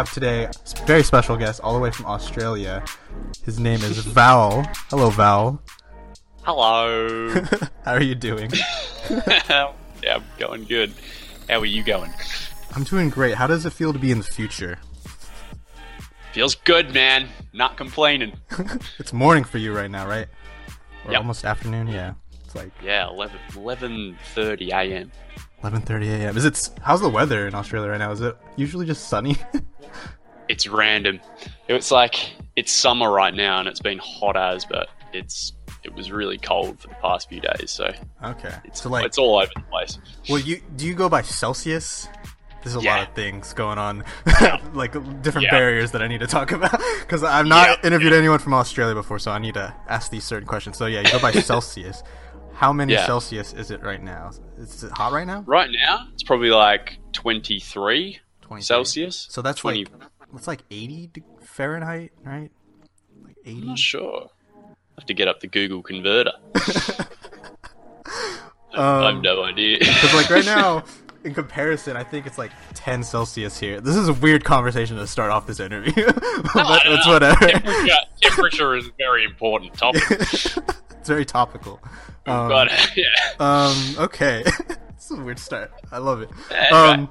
we have today a very special guest all the way from Australia. His name is Val. Hello, Val. Hello. How are you doing? yeah, I'm going good. How are you going? I'm doing great. How does it feel to be in the future? Feels good, man. Not complaining. It's morning for you right now, right? Or Yep. almost afternoon. Yeah, it's like Yeah, 11, 11.30 a.m. 11:30 a.m. Is it? How's the weather in Australia right now? Is it usually just sunny? It's random. It's like, it's summer right now and it's been hot as, but it's it was really cold for the past few days, so okay. it's, so like, it's all over the place. well, you do you go by Celsius? There's a lot of things going on, like different Yeah. barriers that I need to talk about because I've not Yeah. interviewed anyone from Australia before, so I need to ask these certain questions. So yeah, you go by Celsius. How many Yeah. Celsius is it right now? Is it hot right now? Right now, it's probably like 23 23. Celsius. So that's 20 like that's like 80 Fahrenheit, right? Like 80. I'm not sure. I have to get up the Google converter. I have Um, no idea. Because like right now, in comparison, I think it's like 10 Celsius here. This is a weird conversation to start off this interview, but it's whatever. temperature, temperature is a very important topic. it's very topical. Um, but yeah, um, okay, it's a weird start. I love it. Yeah, Um,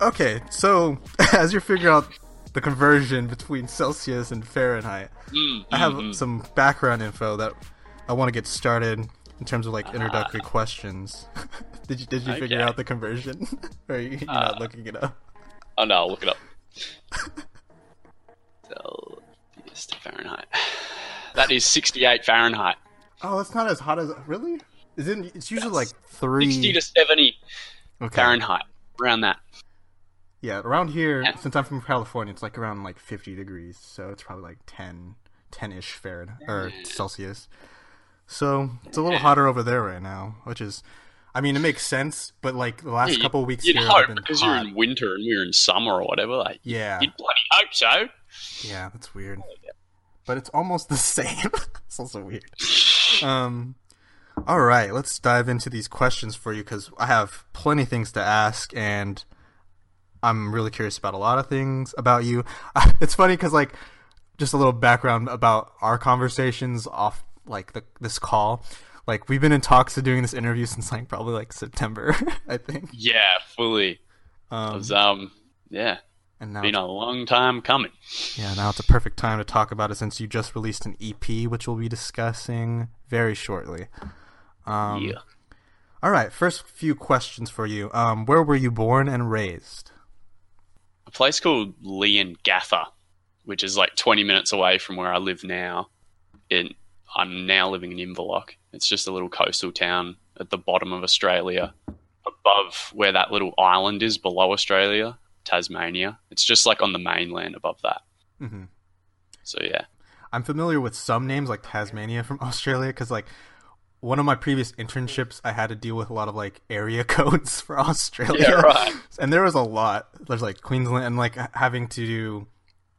okay, so as you're figuring out the conversion between Celsius and Fahrenheit, Mm, I have mm, mm. some background info that I want to get started in terms of like introductory Ah. questions. did you did you figure out the conversion? or are you you're not Uh, looking it up? Oh no, I'll look it up. Celsius to Fahrenheit. That is 68 Fahrenheit. Oh, it's not as hot as really. Is it? It's usually like Yes. three 60 to 70 okay. Fahrenheit. Around that. Yeah, around here, Yeah. since I'm from California, it's like around like 50 degrees, so it's probably like 10, 10-ish Fahrenheit or Celsius. So it's a little hotter over there right now, which is, I mean, it makes sense. But like the last Yeah, couple of weeks You'd here, hope been because hot. you're in winter and we're in summer or whatever. Like, Yeah, you'd bloody hope so. yeah, that's weird. But it's almost the same. it's also weird. Um, all right, let's dive into these questions for you because I have plenty of things to ask, and I'm really curious about a lot of things about you. It's funny because like just a little background about our conversations off like the this call. Like we've been in talks of doing this interview since like probably like September, I think. Yeah, fully. Um, was, um, yeah, and now it's been a long time coming. Yeah, now it's a perfect time to talk about it since you just released an EP, which we'll be discussing very shortly. Um, yeah. All right, first few questions for you. Um, where were you born and raised? a place called Leongatha, which is like 20 minutes away from where I live now. In, I'm now living in Inverloch. It's just a little coastal town at the bottom of Australia, above where that little island is below Australia, Tasmania. It's just like on the mainland above that. Mhm. So yeah, I'm familiar with some names like Tasmania from Australia because like one of my previous internships, I had to deal with a lot of like area codes for Australia. Yeah, right. And there was a lot. There's like Queensland and like having to do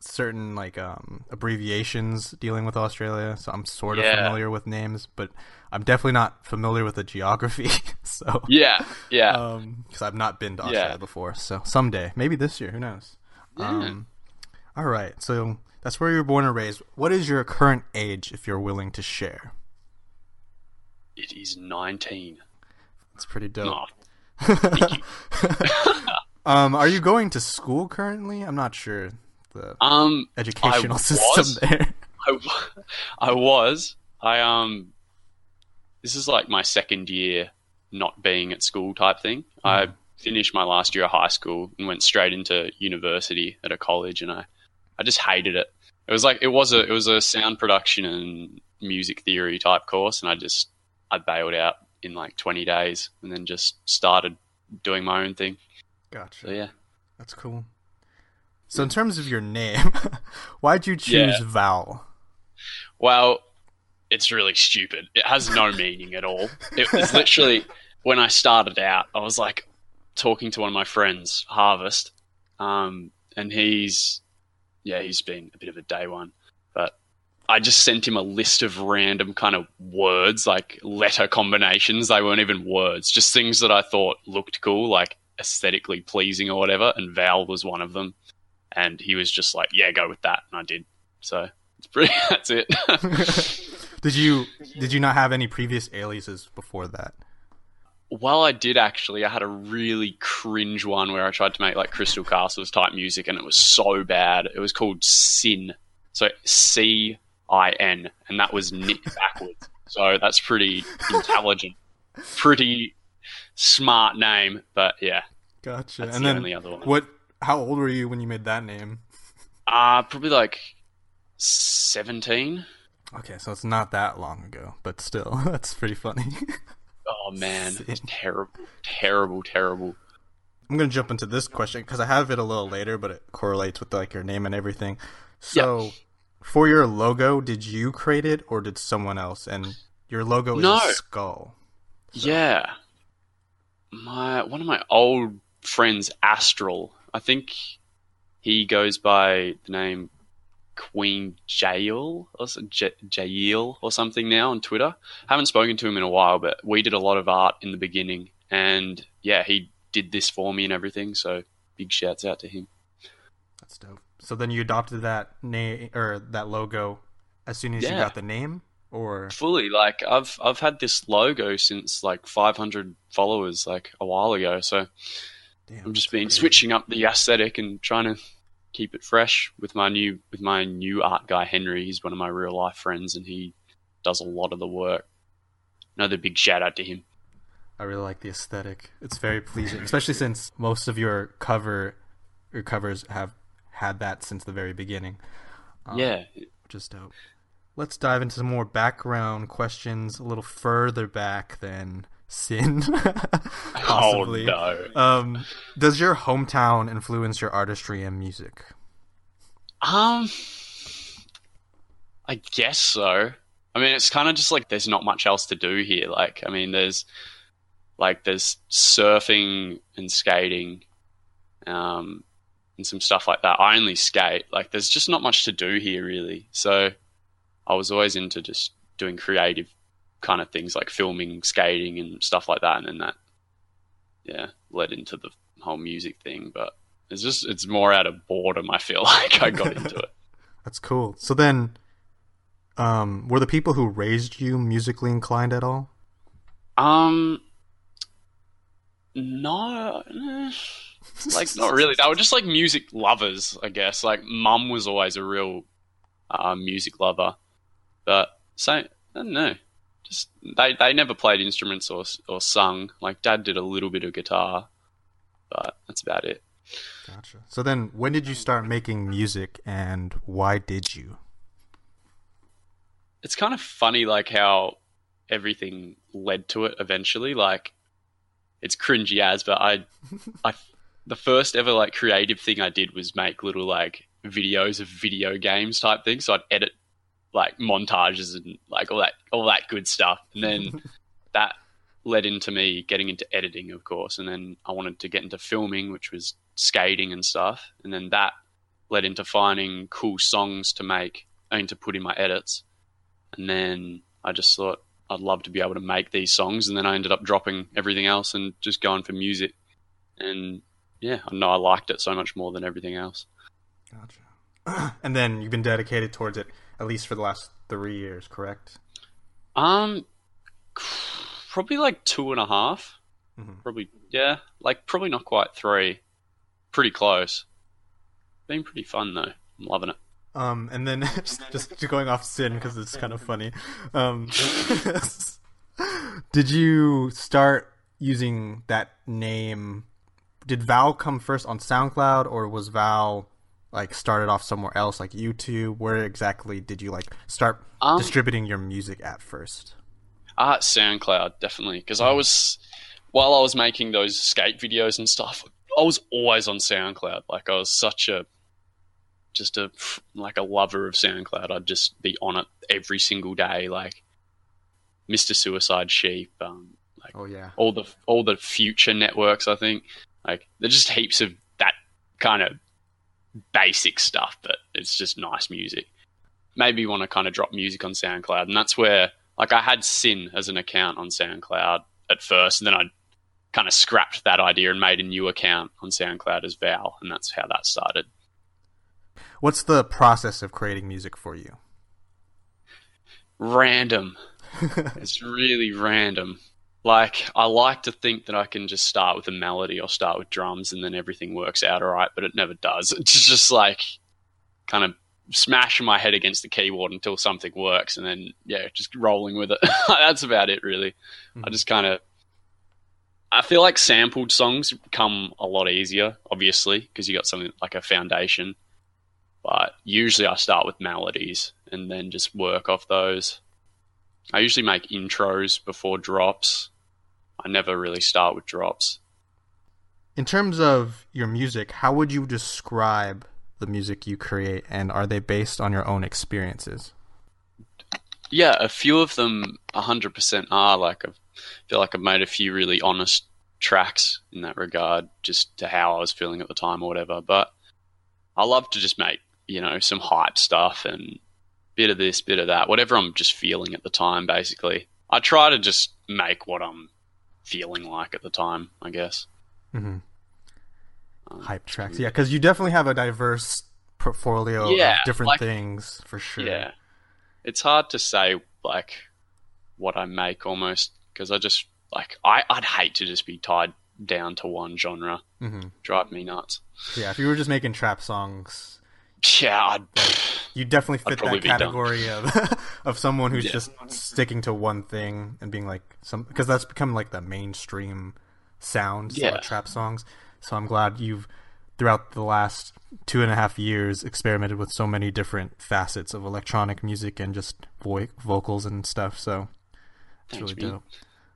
certain like um abbreviations dealing with Australia. So I'm sort of Yeah. familiar with names, but I'm definitely not familiar with the geography. so yeah, yeah. um because I've not been to Australia Yeah. before. So someday, maybe this year, who knows? Yeah. Um all right. So that's where you were born and raised. What is your current age if you're willing to share? it is 19. It's pretty dope. Um, are you going to school currently? I'm not sure the um, educational I system there. I, I was. I um. This is like my second year not being at school type thing. I finished my last year of high school and went straight into university at a college, and I, I just hated it. It was like it was a it was a sound production and music theory type course, and I just I bailed out in like twenty days, and then just started doing my own thing. Gotcha. So yeah, That's cool. So in terms of your name, why'd you choose Yeah. Val? Well, it's really stupid. It has no meaning at all. It was literally when I started out, I was like talking to one of my friends, Harvest, um, and he's yeah, he's been a bit of a day one, but I just sent him a list of random kind of words, like letter combinations. They weren't even words, just things that I thought looked cool, like aesthetically pleasing or whatever. And Val was one of them. And he was just like, "Yeah, go with that," and I did. So it's pretty. That's it. did you did you not have any previous aliases before that? Well, I did actually. I had a really cringe one where I tried to make like Crystal Castles type music, and it was so bad. It was called Sin, so C I N, and that was knit backwards. So that's pretty intelligent, pretty smart name. But yeah, gotcha. And the then other one. what? How old were you when you made that name? Uh probably like seventeen. Okay, so it's not that long ago, but still, that's pretty funny. Oh man, it's terrible, terrible, terrible. I'm gonna jump into this question because I have it a little later, but it correlates with like your name and everything. So, for your logo, did you create it or did someone else? And your logo is a skull. So- Yeah, my one of my old friends, Astral. I think he goes by the name Queen Jail or J- Jail or something now on Twitter. Haven't spoken to him in a while, but we did a lot of art in the beginning, and yeah, he did this for me and everything. So big shouts out to him. That's dope. So then you adopted that name or that logo as soon as you got the name, or Fully, like I've I've had this logo since like 500 followers, like a while ago. So damn, I've just been crazy. switching up the aesthetic and trying to keep it fresh with my new with my new art guy Henry. He's one of my real life friends, and he does a lot of the work. Another big shout out to him. I really like the aesthetic. It's very pleasing, especially since most of your cover your covers have had that since the very beginning. Um, yeah, just dope. Let's dive into some more background questions a little further back than Sin. Possibly. Oh no. Um, does your hometown influence your artistry and music? Um, I guess so. I mean, it's kind of just like there's not much else to do here. Like, I mean, there's like there's surfing and skating, um, and some stuff like that. I only skate. Like, there's just not much to do here, really. So, I was always into just doing creative kind of things like filming, skating, and stuff like that. And then that, yeah, led into the whole music thing. But it's just it's more out of boredom. I feel like I got into it. That's cool. So then, um, were the people who raised you musically inclined at all? Um, no, eh, like not really. They were just like music lovers, I guess. Like mum was always a real uh, music lover, but so I don't know. Just they they never played instruments or or sung. Like dad did a little bit of guitar, but that's about it. Gotcha. So then, when did you start making music, and why did you? it's kind of funny like how everything led to it eventually like it's cringy as but i i the first ever like creative thing i did was make little like videos of video games type things. so i'd edit like montages and like all that all that good stuff and then that led into me getting into editing of course and then i wanted to get into filming which was skating and stuff and then that led into finding cool songs to make and to put in my edits and then I just thought I'd love to be able to make these songs, and then I ended up dropping everything else and just going for music. And yeah, I know I liked it so much more than everything else. Gotcha. and then you've been dedicated towards it at least for the last three years, correct? Um, probably like two and a half. Mhm. Probably yeah, like probably not quite three. Pretty close. Been pretty fun though. I'm loving it. Um, and then just, just going off sin because it's kind of funny. Um, did you start using that name? Did Val come first on SoundCloud, or was Val like started off somewhere else, like YouTube? Where exactly did you like start Um, distributing your music at first? Ah, SoundCloud, definitely. Because I was, while I was making those skate videos and stuff, I was always on SoundCloud. Like I was such a, just a like a lover of SoundCloud. I'd just be on it every single day. Like Mr. Suicide Sheep, um, like Oh yeah, all the all the future networks. I think like there's just heaps of that kind of basic stuff, but it's just nice music. Maybe you want to kind of drop music on SoundCloud, and that's where like I had Sin as an account on SoundCloud at first, and then I kind of scrapped that idea and made a new account on SoundCloud as Val, and that's how that started. what's the process of creating music for you? Random. it's really random. Like I like to think that I can just start with a melody or start with drums and then everything works out alright, but it never does. It's just like kind of smashing my head against the keyboard until something works and then yeah, just rolling with it. That's about it really. Mm-hmm. I just kind of I feel like sampled songs come a lot easier, obviously, because you got something like a foundation. But usually I start with melodies and then just work off those. I usually make intros before drops I never really start with drops. In terms of your music, how would you describe the music you create, and are they based on your own experiences? Yeah, a few of them 100% are. Like, I feel like I've made a few really honest tracks in that regard, just to how I was feeling at the time or whatever. But I love to just make, you know, some hype stuff and bit of this, bit of that, whatever I'm just feeling at the time, basically. I try to just make what I'm feeling like at the time, I guess. Mm-hmm. Um, Hype tracks, yeah, because you definitely have a diverse portfolio yeah, of different like, things for sure. Yeah, it's hard to say like what I make almost because I just like I I'd hate to just be tied down to one genre. Mm-hmm. Drive me nuts. Yeah, if you were just making trap songs, yeah, I'd, you definitely fit that category of of someone who's yeah. just sticking to one thing and being like some because that's become like the mainstream sound yeah. trap songs. So I'm glad you've throughout the last two and a half years experimented with so many different facets of electronic music and just vo- vocals and stuff. So it's Thanks, really dope.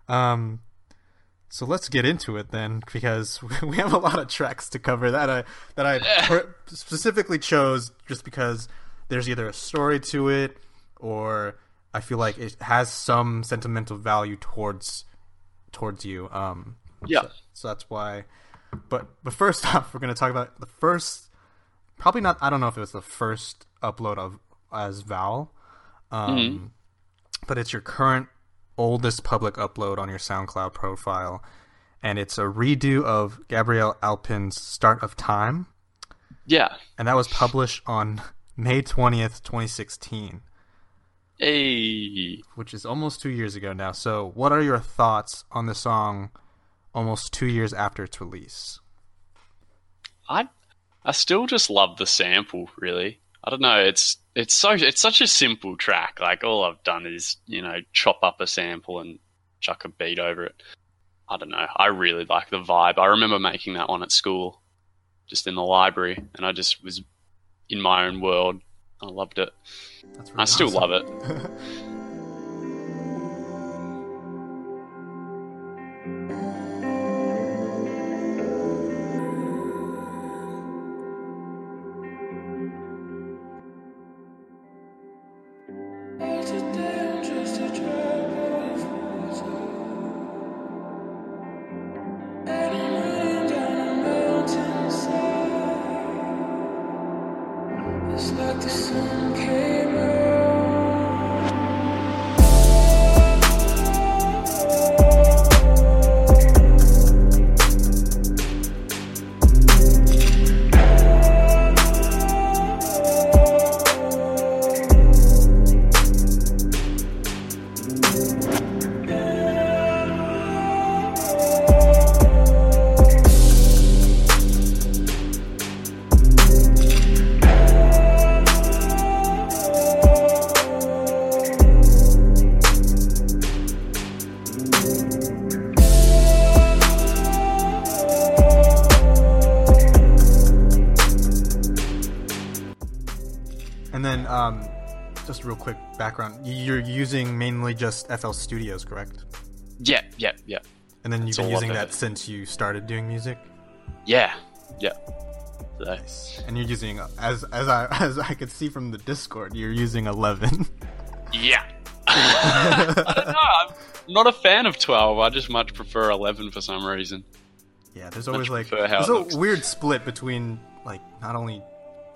Um, so let's get into it then, because we have a lot of tracks to cover that I that I specifically chose just because there's either a story to it or I feel like it has some sentimental value towards towards you. Um, yeah. So, so that's why. But but first off, we're gonna talk about the first. Probably not. I don't know if it was the first upload of as Val, um, mm-hmm. but it's your current oldest public upload on your SoundCloud profile, and it's a redo of Gabrielle Aplin's "Start of Time." Yeah, and that was published on May twentieth, twenty sixteen. Hey, which is almost two years ago now. So, what are your thoughts on the song? Almost two years after its release. I I still just love the sample. Really, I don't know. It's it's so it's such a simple track. Like all I've done is you know chop up a sample and chuck a beat over it. I don't know. I really like the vibe. I remember making that one at school, just in the library, and I just was in my own world. I loved it. Really I still awesome. love it. just FL Studios, correct? Yeah, yeah, yeah. And then you've been using that since you started doing music. Yeah, yeah. Nice. And you're using as as I as I could see from the Discord, you're using 11. Yeah. I don't know. I'm not a fan of 12. I just much prefer 11 for some reason. Yeah, there's always much like there's a looks. weird split between like not only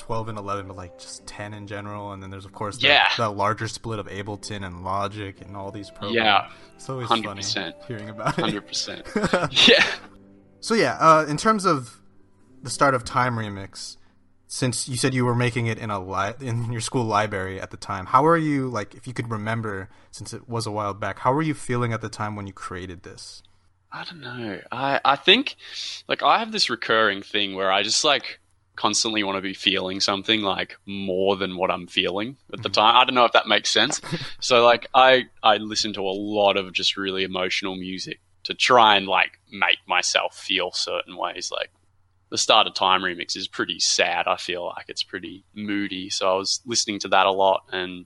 12 and 11, but like just 10 in general. And then there's, of course, the, yeah. the larger split of Ableton and Logic and all these programs. Yeah. It's always 100%. funny hearing about it. 100%. yeah. So, yeah, uh, in terms of the start of Time remix, since you said you were making it in a li- in your school library at the time, how are you like if you could remember since it was a while back, how were you feeling at the time when you created this? I don't know. I I think like I have this recurring thing where I just like constantly want to be feeling something like more than what I'm feeling at the mm-hmm. time. I don't know if that makes sense. so like I I listen to a lot of just really emotional music to try and like make myself feel certain ways. Like the start of time remix is pretty sad i feel like. It's pretty moody. So i was listening to that a lot and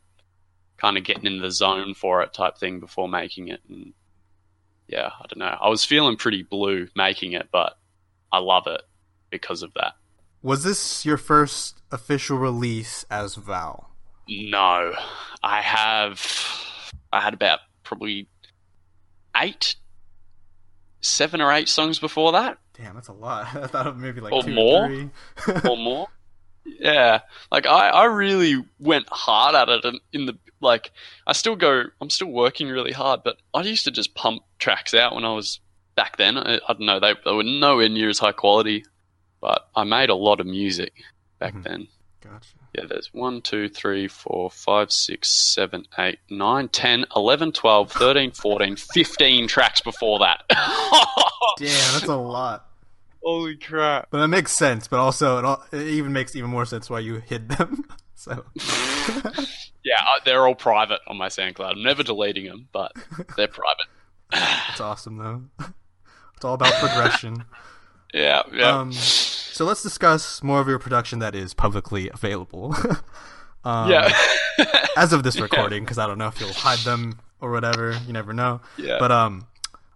kind of getting in the zone for it type thing before making it. And yeah i don't know. I was feeling pretty blue making it but i love it because of that Was this your first official release as Val? no i have i had about probably eight seven or eight songs before that Damn, that's a lot. I thought of maybe like Or two more? or three. or more. Yeah, like I, I really went hard at it, and in the like, I still go. I'm still working really hard, but I used to just pump tracks out when I was back then. I, I don't know, they, they were nowhere near as high quality, but I made a lot of music back Mhm. then. gotcha. Yeah, there's 1, 2, 3, 4, 5, 6, 7, 8, 9, 10, 11, 12, 13, 14, 15 tracks before that. Damn, that's a lot. Holy crap. But it makes sense. But also, it, all, it even makes even more sense why you hid them. so Yeah, they're all private on my SoundCloud. I'm never deleting them, but they're private. it's awesome though. It's all about progression. Yeah, yeah. Um, so let's discuss more of your production that is publicly available. um, yeah. as of this recording, because I don't know if you'll hide them or whatever. You never know. Yeah. But um,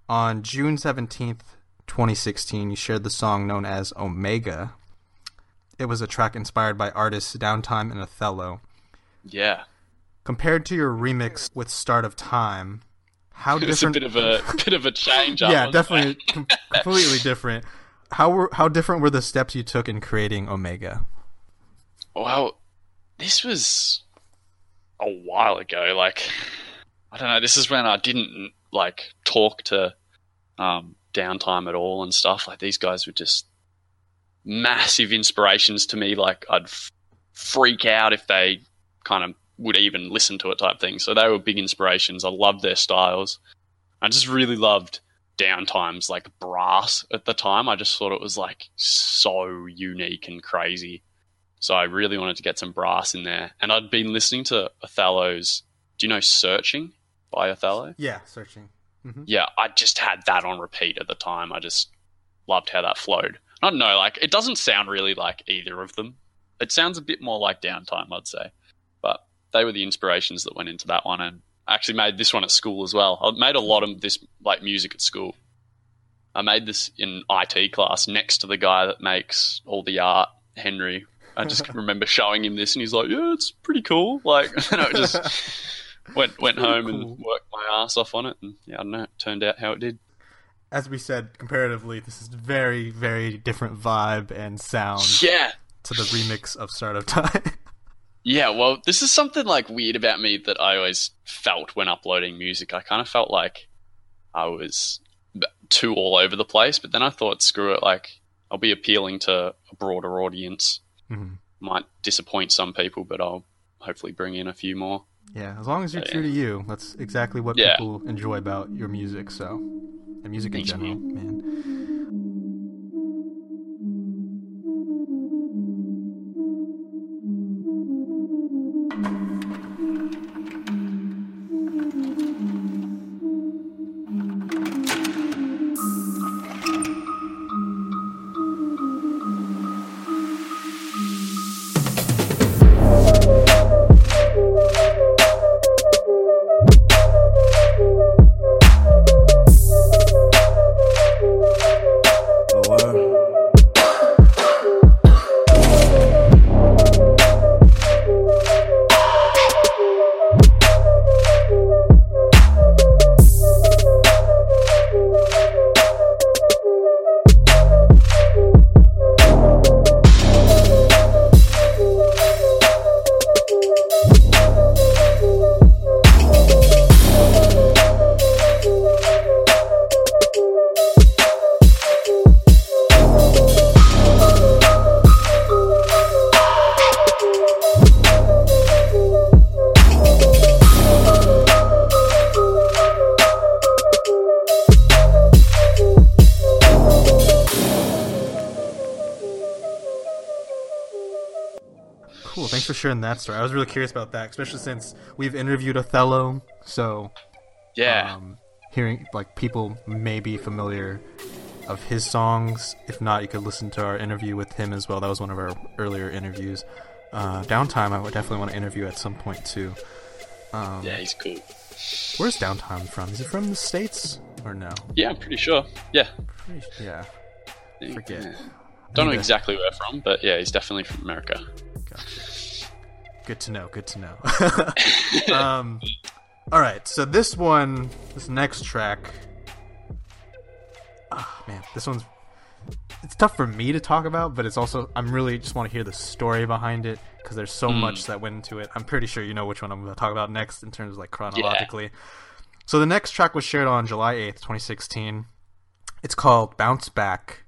on June seventeenth, twenty sixteen, you shared the song known as Omega. It was a track inspired by artists Downtime and Othello. yeah. Compared to your remix with Start of Time, how It's a different? bit of a bit of a change. yeah, definitely com- completely different. How were how different were the steps you took in creating Omega? Well, this was a while ago. Like, I don't know. This is when I didn't like talk to um, downtime at all and stuff. Like these guys were just massive inspirations to me. Like I'd f- freak out if they kind of would even listen to it type thing. So they were big inspirations. I loved their styles. I just really loved downtimes like brass at the time. I just thought it was like so unique and crazy. So I really wanted to get some brass in there. And I'd been listening to Othello's Do you know Searching by Othello? Yeah, searching. hmm Yeah, I just had that on repeat at the time. I just loved how that flowed. I don't know, like it doesn't sound really like either of them. It sounds a bit more like downtime, I'd say. But they were the inspirations that went into that one and I actually made this one at school as well. I made a lot of this like music at school. I made this in IT class next to the guy that makes all the art, Henry. I just remember showing him this and he's like, Yeah, it's pretty cool. Like and I just went went home Cool. and worked my ass off on it and yeah, I don't know, it turned out how it did. As we said, comparatively, this is very, very different vibe and sound Yeah. to the remix of Start of Time. Yeah, well, this is something like weird about me that I always felt when uploading music. I kind of felt like I was too all over the place, but then I thought, screw it, like I'll be appealing to a broader audience. Mhm. Might disappoint some people, but I'll hopefully bring in a few more. Yeah, as long as you're Yeah. true to you, that's exactly what Yeah. people enjoy about your music. So, and music in Thanks, general, man. Cool. Thanks for sharing that story. I was really curious about that, especially since we've interviewed Othello. So Yeah. um, hearing like people may be familiar of his songs. If not, you could listen to our interview with him as well. That was one of our earlier interviews. Uh, Downtime, I would definitely want to interview at some point too. Um, yeah, he's cool. Where's Downtime from? Is it from the states or no? Yeah, I'm pretty sure. Yeah. Pretty- Yeah. Yeah. Forget. Yeah. Don't know exactly where from, but yeah, he's definitely from America. Gotcha. Good to know. Good to know. um, all right. So this one, this next track. Ah, man, this one's. It's tough for me to talk about, but it's also I'm really just want to hear the story behind it because there's so much that went into it. I'm pretty sure you know which one I'm going to talk about next in terms of like chronologically. So the next track was shared on July 8th, 2016. It's called "Bounce Back."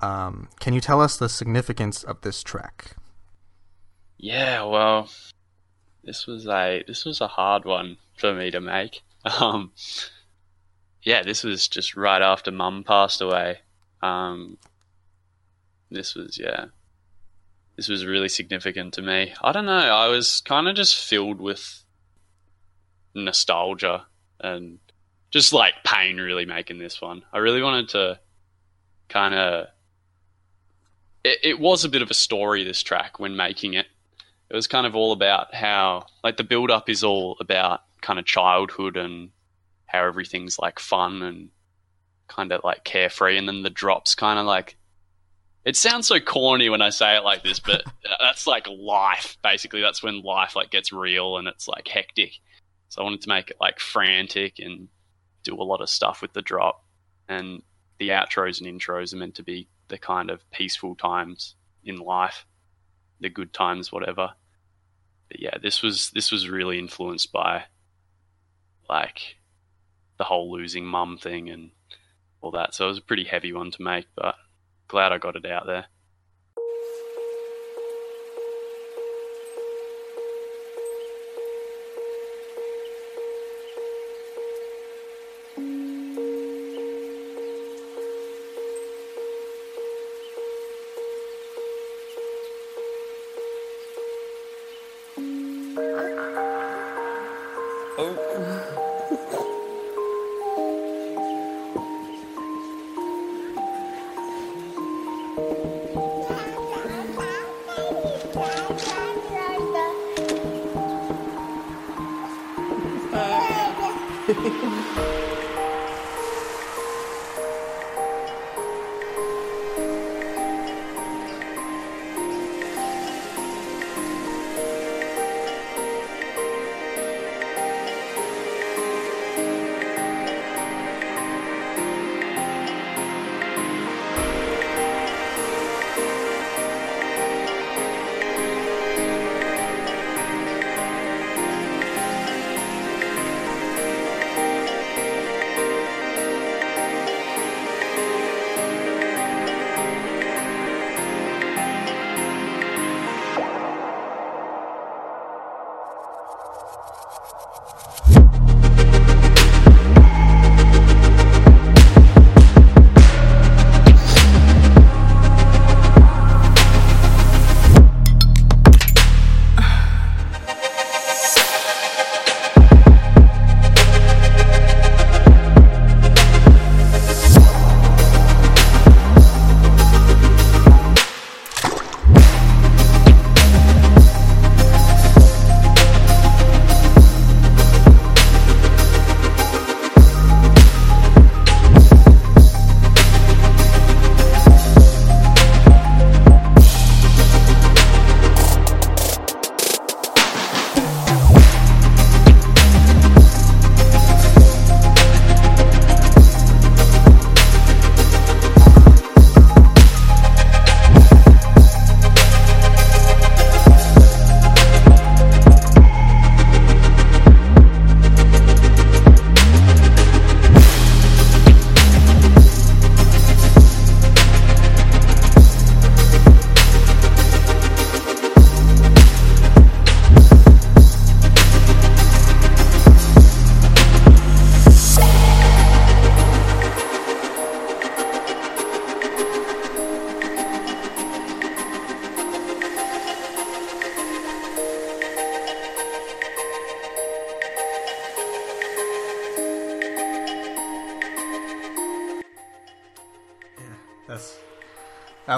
Um, can you tell us the significance of this track? Yeah, well, this was a this was a hard one for me to make. Um, yeah, this was just right after Mum passed away. Um, this was yeah, this was really significant to me. I don't know. I was kind of just filled with nostalgia and just like pain, really making this one. I really wanted to kind of. It, it was a bit of a story. This track when making it it was kind of all about how like the build up is all about kind of childhood and how everything's like fun and kind of like carefree and then the drops kind of like it sounds so corny when I say it like this, but that's like life basically. That's when life like gets real and it's like hectic. So I wanted to make it like frantic and do a lot of stuff with the drop. And the outros and intros are meant to be the kind of peaceful times in life the good times, whatever. But yeah, this was this was really influenced by like the whole losing mum thing and all that. So it was a pretty heavy one to make, but glad I got it out there.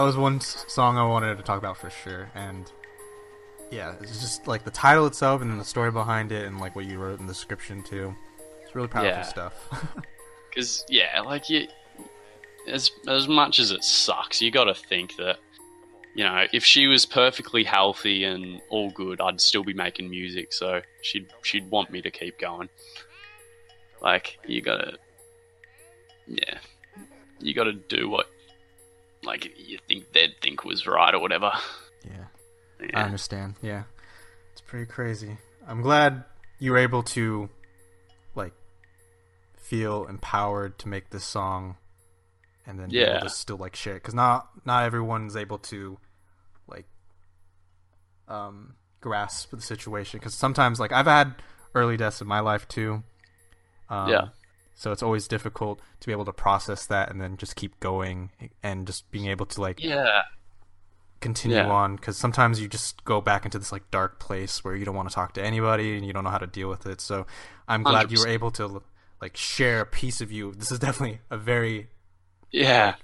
Was one song I wanted to talk about for sure, and yeah, it's just like the title itself, and then the story behind it, and like what you wrote in the description too. It's really powerful Yeah. stuff. Because yeah, like you, as as much as it sucks, you got to think that you know if she was perfectly healthy and all good, I'd still be making music. So she'd she'd want me to keep going. Like you gotta, yeah, you gotta do what like you think they'd think was right or whatever. yeah. I understand. Yeah, it's pretty crazy. I'm glad you were able to, like, feel empowered to make this song, and then Yeah. to still like share it because not not everyone's able to, like, um, grasp the situation. Because sometimes, like, I've had early deaths in my life too. Um, Yeah. So it's always difficult to be able to process that and then just keep going and just being able to like yeah, continue Yeah. on. Because sometimes you just go back into this like dark place where you don't want to talk to anybody and you don't know how to deal with it. So i'm glad you were able to like share a piece of you. This is definitely a very yeah,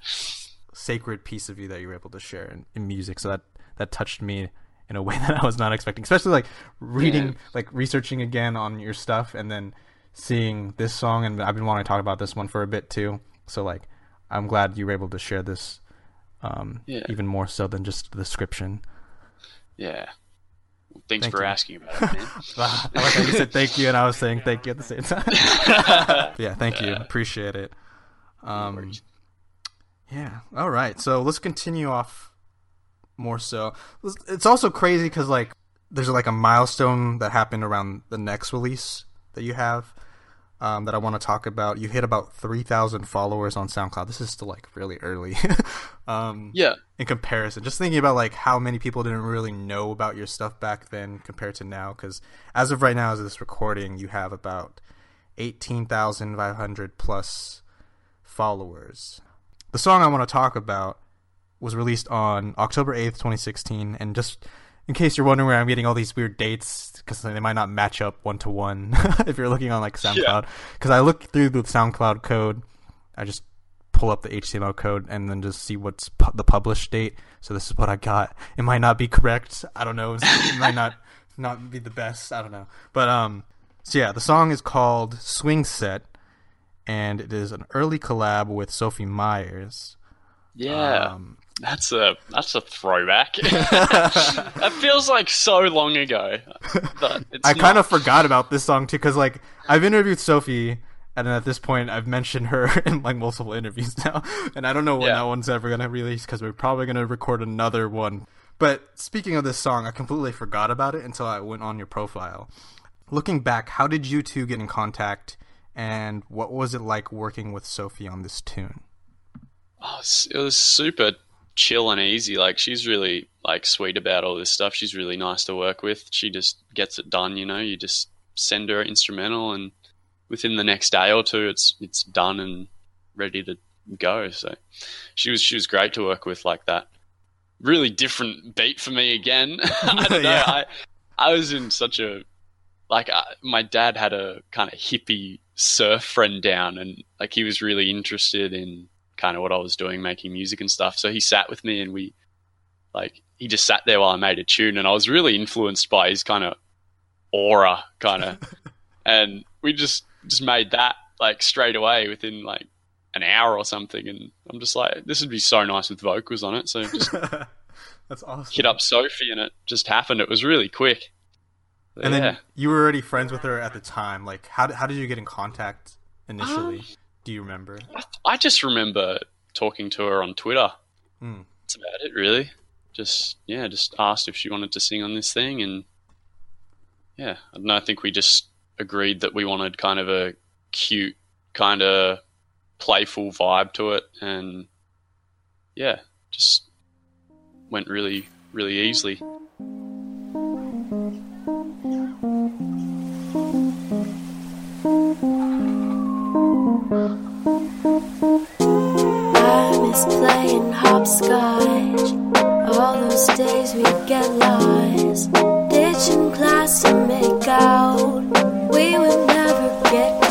sacred piece of you that you were able to share in, in music. So that that touched me in a way that i was not expecting especially like reading Yeah. like researching again on your stuff and then seeing this song and i've been wanting to talk about this one for a bit too so like i'm glad you were able to share this um, Yeah. even more so than just the description yeah. Well, thanks Thank for you. asking about it, man. I like how you said thank you, and I was saying thank you at the same time. yeah, thank you. Appreciate it. Um, yeah. All right. So let's continue off more so. It's also crazy because like there's like a milestone that happened around the next release that you have um, that I want to talk about. You hit about three thousand followers on SoundCloud. This is still like really early. um, yeah, in comparison just thinking about like how many people didn't really know about your stuff back then compared to now because as of right now as of this recording you have about 18500 plus followers the song i want to talk about was released on october 8th 2016 and just in case you're wondering where i'm getting all these weird dates because they might not match up one to one if you're looking on like soundcloud because i look through the soundcloud code i just pull up the HTML code and then just see what's pu- the published date. So this is what I got. It might not be correct. I don't know. It might not not be the best. I don't know. But um, so yeah, the song is called Swing Set, and it is an early collab with Sophie Myers. yeah. Um, That's a that's a throwback. that feels like so long ago, but it's I kind of forgot about this song too because like I've interviewed Sophie. And at this point, I've mentioned her in like multiple interviews now, and I don't know when Yeah. that one's ever gonna release because we're probably gonna record another one. But speaking of this song, I completely forgot about it until I went on your profile. Looking back, how did you two get in contact, and what was it like working with Sophie on this tune? Oh, it was super chill and easy. Like she's really like sweet about all this stuff. She's really nice to work with. She just gets it done. You know, you just send her an instrumental, and within the next day or two, it's it's done and ready to go. So she was she was great to work with like that. Really different beat for me again. I don't know. Yeah. I I was in such a like uh, my dad had a kind of hippie surf friend down, and like he was really interested in kind of what I was doing, making music and stuff. So he sat with me, and we like he just sat there while I made a tune, and I was really influenced by his kind of aura, kind of, and we just just made that like straight away within like an hour or something, and I'm just like, this would be so nice with vocals on it. So just That's awesome. hit up Sophie, and it just happened. It was really quick. But And then yeah. you were already friends with her at the time. Like, how did, how did you get in contact initially? Um, Do you remember? I just remember talking to her on Twitter. Hmm. That's about it, really. Just yeah, just asked if she wanted to sing on this thing, and yeah, I don't know. I think we just agreed that we wanted kind of a cute, kind of playful vibe to it, and yeah, just went really, really easily. I miss playing hopscotch. All those days we'd get lost. Ditching class to make out. We would never get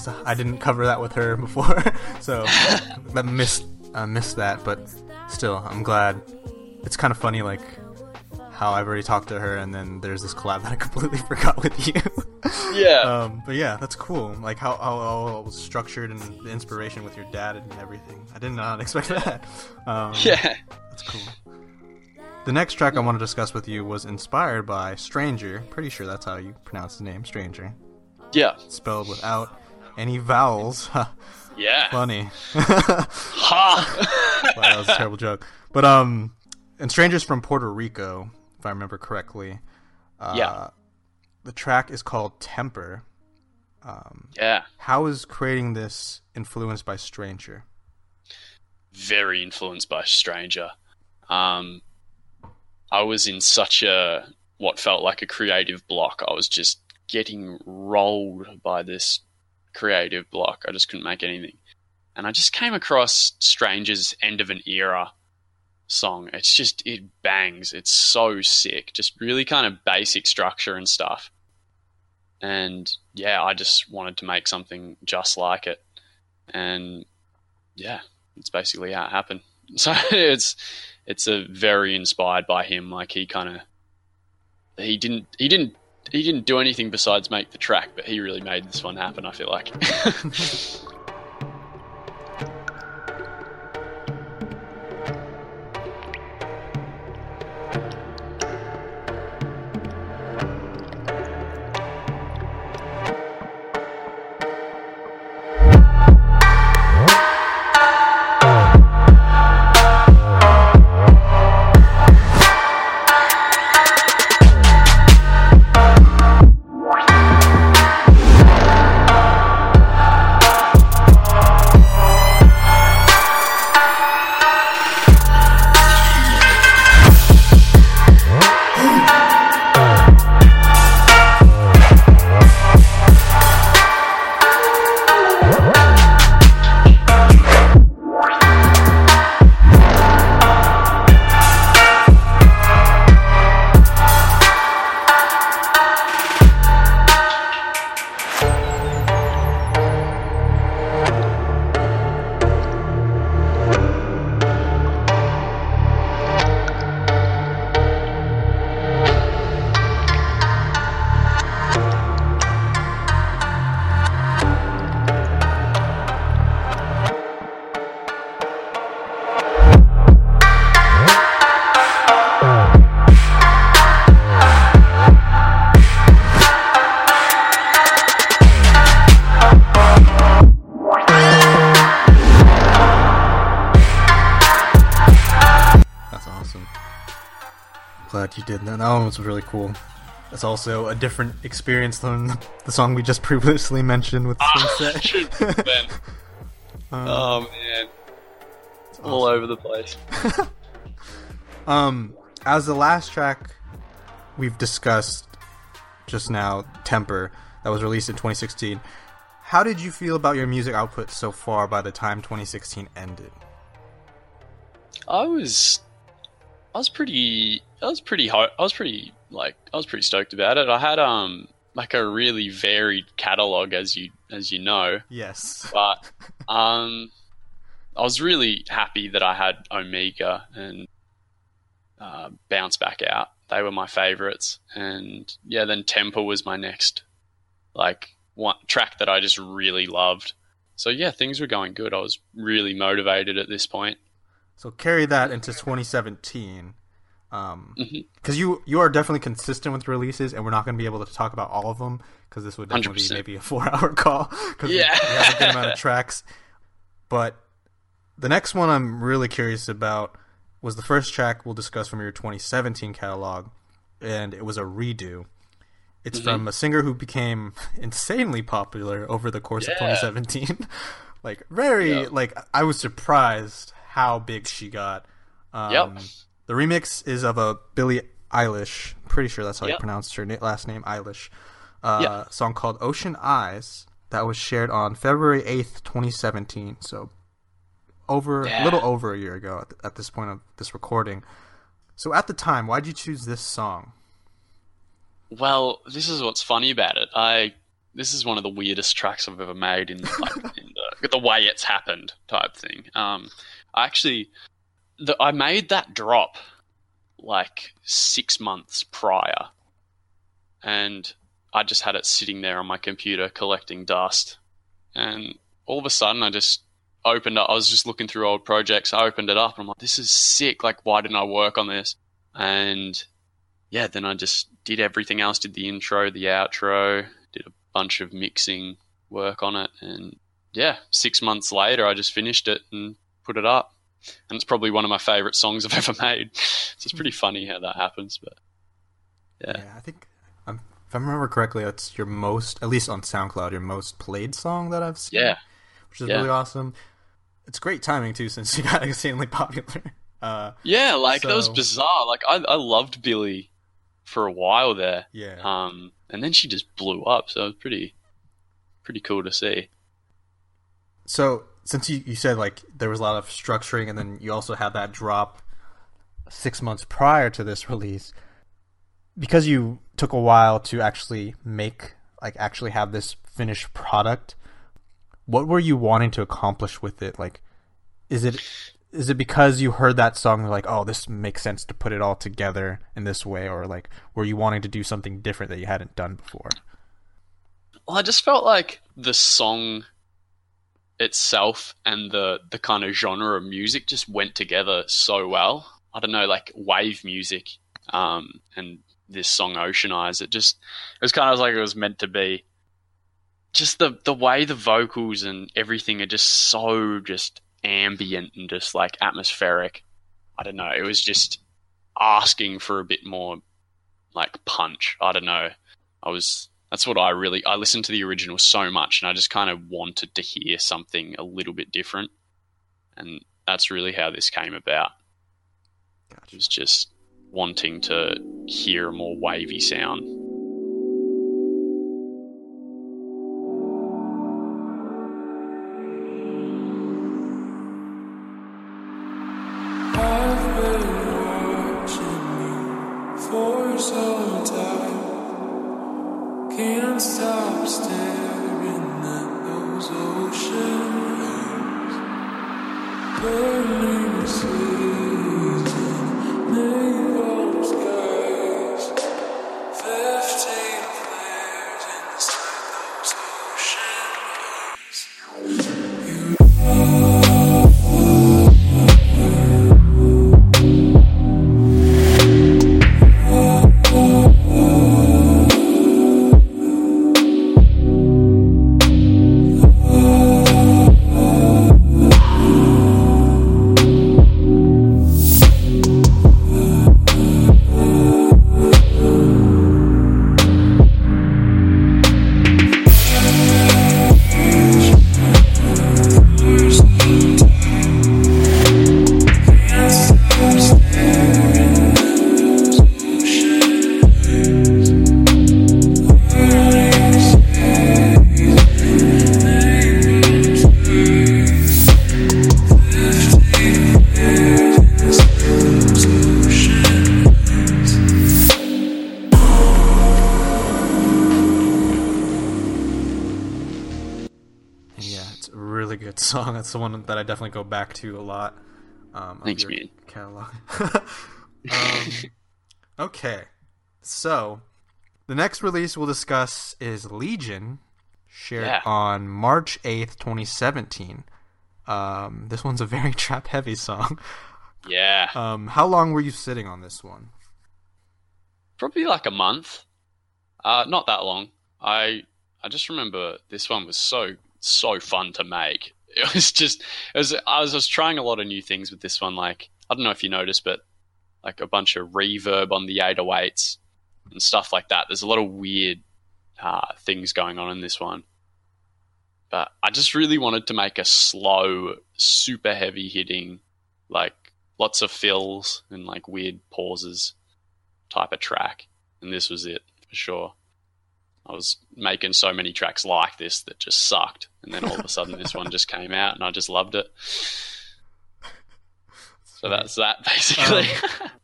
because I didn't cover that with her before, so I missed I missed that. But still, I'm glad. It's kind of funny, like how I've already talked to her, and then there's this collab that I completely forgot with you. Yeah. um, but yeah, that's cool. Like how, how, how it was structured and the inspiration with your dad and everything. I did not expect that. Um, yeah. that's cool. The next track I want to discuss with you was inspired by Stranger. Pretty sure that's how you pronounce the name, Stranger. Yeah. Spelled without any vowels. Yeah. Funny. Ha. Wow, that was a terrible joke. But um, and Stranger's from Puerto Rico, if I remember correctly. Uh, Yeah. The track is called Temper. Um, yeah. How is creating this influenced by Stranger? very influenced by Stranger. Um, I was in such a what felt like a creative block. I was just getting rolled by this creative block. I just couldn't make anything. And I just came across Stranger's End of an Era song. It's just, it bangs. It's so sick. Just really kind of basic structure and stuff. And yeah, I just wanted to make something just like it. And yeah, it's basically how it happened. So it's it's a very inspired by him. Like he kind of he didn't he didn't he didn't do anything besides make the track, but he really made this one happen. I feel like. did that. That one was really cool. That's also a different experience than the song we just previously mentioned with Sunset. 100%. oh man, it's all over the place. Um, as the last track we've discussed just now, Temper, that was released in 2016. How did you feel about your music output so far by the time 2016 ended? I was, I was pretty, I was pretty, ho- I was pretty like, I was pretty stoked about it. I had um like a really varied catalog, as you as you know, Yes. but um, I was really happy that I had Omega and uh, Bounce Back Out. They were my favorites, and yeah, then Temper was my next like one track that I just really loved. So yeah, things were going good. I was really motivated at this point. So carry that into 2017. Um, Mhm. because you you are definitely consistent with releases, and we're not going to be able to talk about all of them because this would definitely 100%. be maybe a four-hour call because Yeah. we have a good amount of tracks. But the next one I'm really curious about was the first track we'll discuss from your 2017 catalog, and it was a redo. It's Mhm. from a singer who became insanely popular over the course of 2017. like very Yeah. like I was surprised how big she got. Um, Yep. The remix is of a Billie Eilish. Pretty sure that's how you Yep. pronounced her na- last name, Eilish. Uh, Yeah. Song called "Ocean Eyes" that was shared on February 8th, 2017. So over a little over a year ago at, at this point of this recording. So at the time, why'd you choose this song? Well, this is what's funny about it. I this is one of the weirdest tracks I've ever made in like in the, the way it's happened type thing. Um, I actually, the, I made that drop like six months prior, and I just had it sitting there on my computer collecting dust, and all of a sudden I just opened up. I was just looking through old projects. I opened it up, and I'm like, "This is sick! Like, why didn't I work on this?" And yeah, then I just did everything else. Did the intro, the outro, did a bunch of mixing work on it, and yeah, six months later, I just finished it and put it up. And it's probably one of my favorite songs I've ever made. So it's pretty funny how that happens, but yeah, I think um, if I remember correctly, it's your most, at least on SoundCloud, your most played song that I've seen. yeah, which is yeah. really awesome. It's great timing too, since you got insanely popular. Uh, yeah. Like that was bizarre. Like I, I loved Billie for a while there, yeah. um, and then she just blew up. So it was pretty, pretty cool to see. So since you, you said like there was a lot of structuring, and then you also had that drop six months prior to this release, because you took a while to actually make like actually have this finished product. What were you wanting to accomplish with it? Like, is it is it because you heard that song like oh this makes sense to put it all together in this way, or like were you wanting to do something different that you hadn't done before? Well, I just felt like the song itself and the the kind of genre of music just went together so well. I don't know, like wave music, um, and this song Ocean Eyes. It just it was kind of like it was meant to be. Just the the way the vocals and everything are just so just ambient and just like atmospheric. I don't know. It was just asking for a bit more like punch. I don't know. I was that's what I really I listened to the original so much and I just kind of wanted to hear something a little bit different. And that's really how this came about. It was just wanting to hear a more wavy sound. Back to a lot. Um, Thanks, man. Catalog. um, okay, so the next release we'll discuss is Legion, shared Yeah. on March eighth, twenty seventeen. Um, this one's a very trap heavy song. Yeah. Um, how long were you sitting on this one? Probably like a month. Uh, not that long. I I just remember this one was so so fun to make. It was just it was I was, I was trying a lot of new things with this one. Like I don't know if you noticed, but like a bunch of reverb on the 808s, and stuff like that. There's a lot of weird uh, things going on in this one. But I just really wanted to make a slow, super heavy hitting, like lots of fills and like weird pauses type of track. And this was it for sure. I was making so many tracks like this that just sucked. And then all of a sudden this one just came out and I just loved it. So that's that um, basically.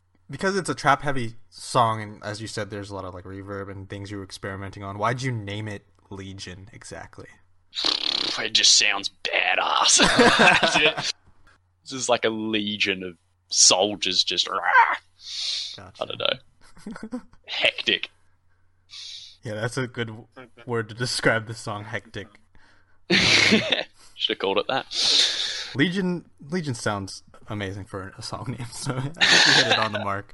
because it's a trap heavy song, and as you said, there's a lot of like reverb and things you were experimenting on. Why'd you name it Legion exactly? it just sounds badass. This is like a legion of soldiers just rah. Gotcha. I don't know. Hectic. Yeah, that's a good word to describe the song. Hectic. Should have called it that. Legion. Legion sounds amazing for a song name, so I think you hit it on the mark.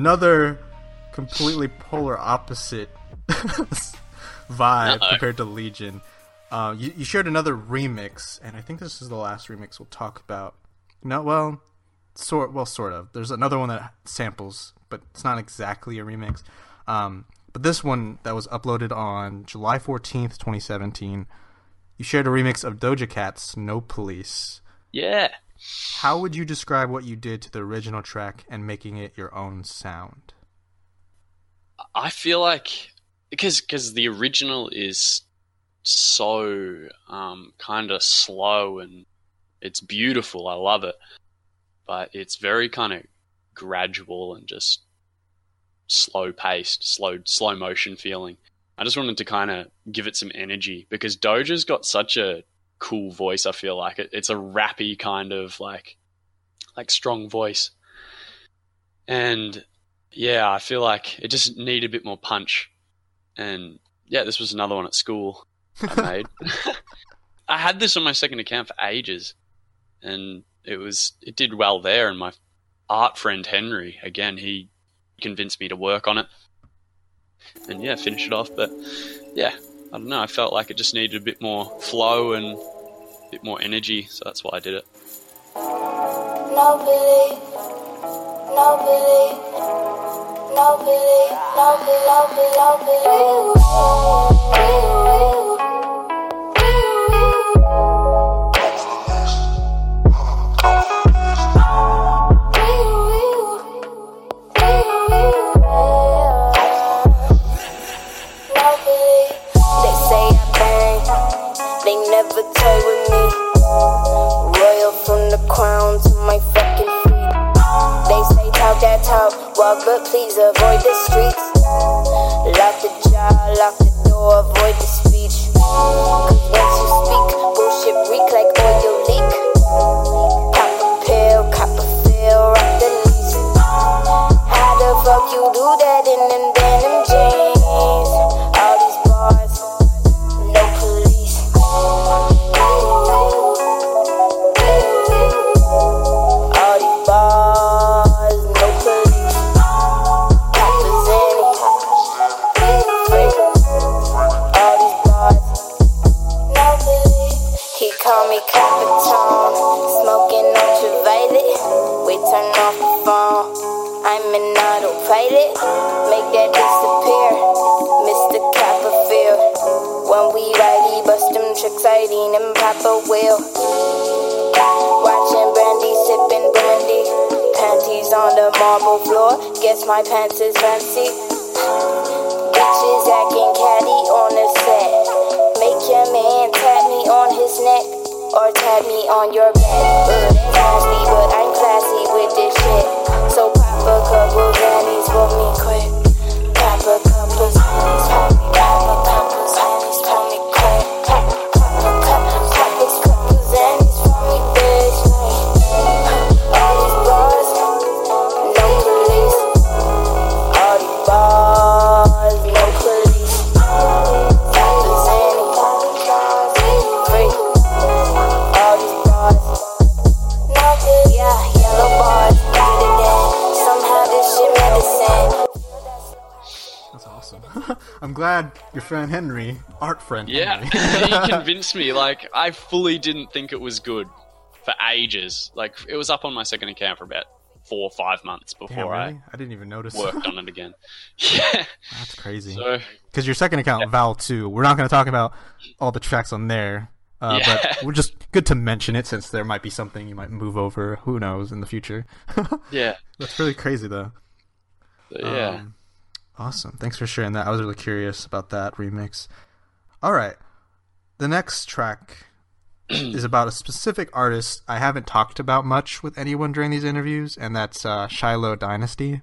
Another completely polar opposite vibe Uh-oh. compared to Legion. Uh, you, you shared another remix, and I think this is the last remix we'll talk about. No, well, sort well, sort of. There's another one that samples, but it's not exactly a remix. Um, but this one that was uploaded on July 14th, 2017. You shared a remix of Doja Cat's "No Police." Yeah. How would you describe what you did to the original track and making it your own sound? I feel like because because the original is so um, kind of slow and it's beautiful. I love it, but it's very kind of gradual and just slow paced, slow slow motion feeling. I just wanted to kind of give it some energy because Doja's got such a cool voice. I feel like it, it's a rappy kind of like like strong voice, and yeah, I feel like it just needed a bit more punch. And yeah, this was another one at school I made. I had this on my second account for ages, and it was it did well there. And my art friend Henry, again, he convinced me to work on it, and yeah, finish it off. But yeah, I don't know. I felt like it just needed a bit more flow and a bit more energy, so that's why I did it. No belief, no belief, no belief, toy with me. Royal from the crown to my fucking feet. They say talk that talk, walk but please avoid the streets. Lock the jaw, lock the door, avoid the speech. Cause once you speak, bullshit reek like oil leak. Cop a pill, cop a feel, rock the lease. How the fuck you do that in them autopilot. Make that disappear, Mr. Copperfield. When we ride, he bust them tricks, I lean and pop a wheel. Watching brandy, sipping brandy. Panties on the marble floor. Guess my pants is fancy. Bitches acting catty on the set. Make your man tap me on his neck or tap me on your back. Nasty, but I'm classy with this shit. Pop a couple panties for me quick. Pop a couple panties, I'm glad your friend Henry, art friend. Yeah, Henry. he convinced me. Like, I fully didn't think it was good for ages. Like, it was up on my second account for about four or five months before Damn, really? I didn't even notice. I worked on it again. Yeah. That's crazy. So, Because your second account, Val 2, we're not going to talk about all the tracks on there. Uh, Yeah. But we're just good to mention it since there might be something you might move over. Who knows in the future? yeah. That's really crazy, though. So, yeah. Um, awesome. Thanks for sharing that. I was really curious about that remix. All right. The next track is about a specific artist I haven't talked about much with anyone during these interviews, and that's uh, Shiloh Dynasty,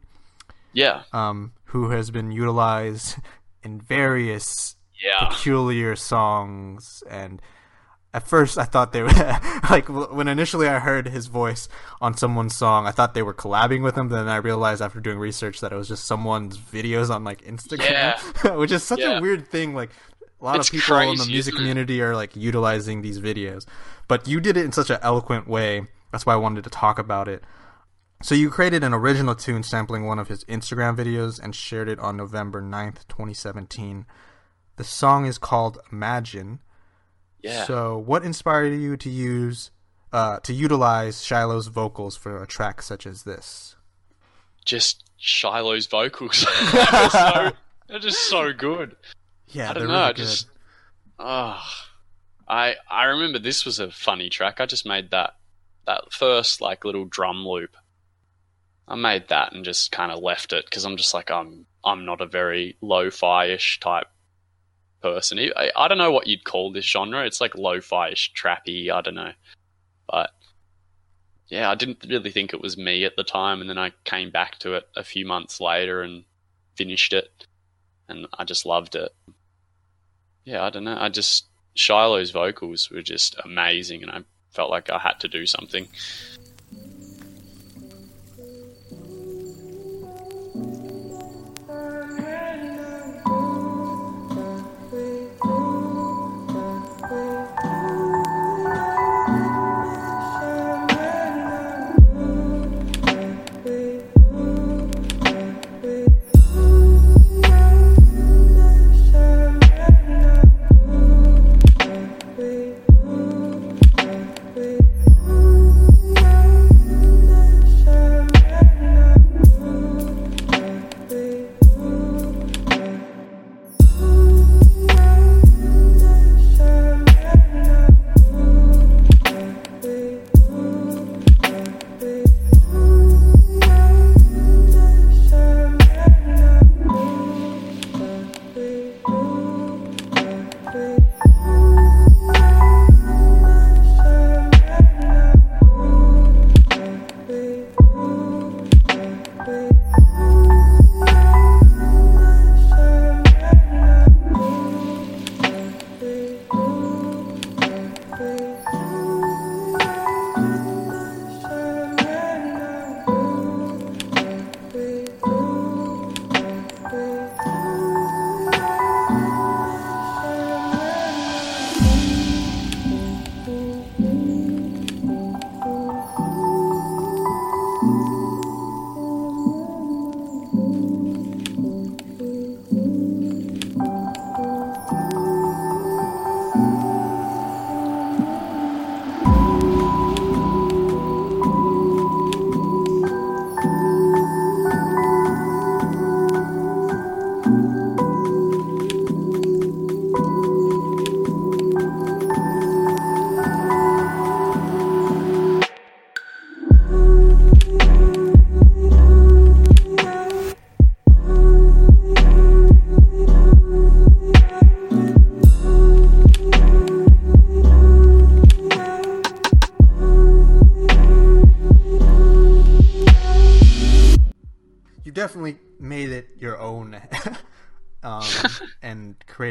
yeah. um, who has been utilized in various Yeah. peculiar songs and at first I thought they were like when initially I heard his voice on someone's song I thought they were collabing with him then I realized after doing research that it was just someone's videos on like Instagram which is such Yeah. a weird thing like a lot It's of people in the music community are like utilizing these videos but you did it in such an eloquent way that's why I wanted to talk about it so you created an original tune sampling one of his Instagram videos and shared it on November 9th, 2017. The song is called Imagine. Yeah. So what inspired you to use uh, to utilize Shiloh's vocals for a track such as this? just Shiloh's vocals. they're, so, they're just so good. Yeah, I they're don't know. really I just, oh, I I remember this was a funny track. I just made that that first like little drum loop. I made that and just kind of left it because I'm just like I'm I'm not a very lo-fi-ish type person. I, I don't know what you'd call this genre. It's like lo-fi-ish, trappy. I don't know, but yeah, I didn't really think it was me at the time, and then I came back to it a few months later and finished it, and I just loved it. Yeah, I don't know. I just Shiloh's vocals were just amazing, and I felt like I had to do something.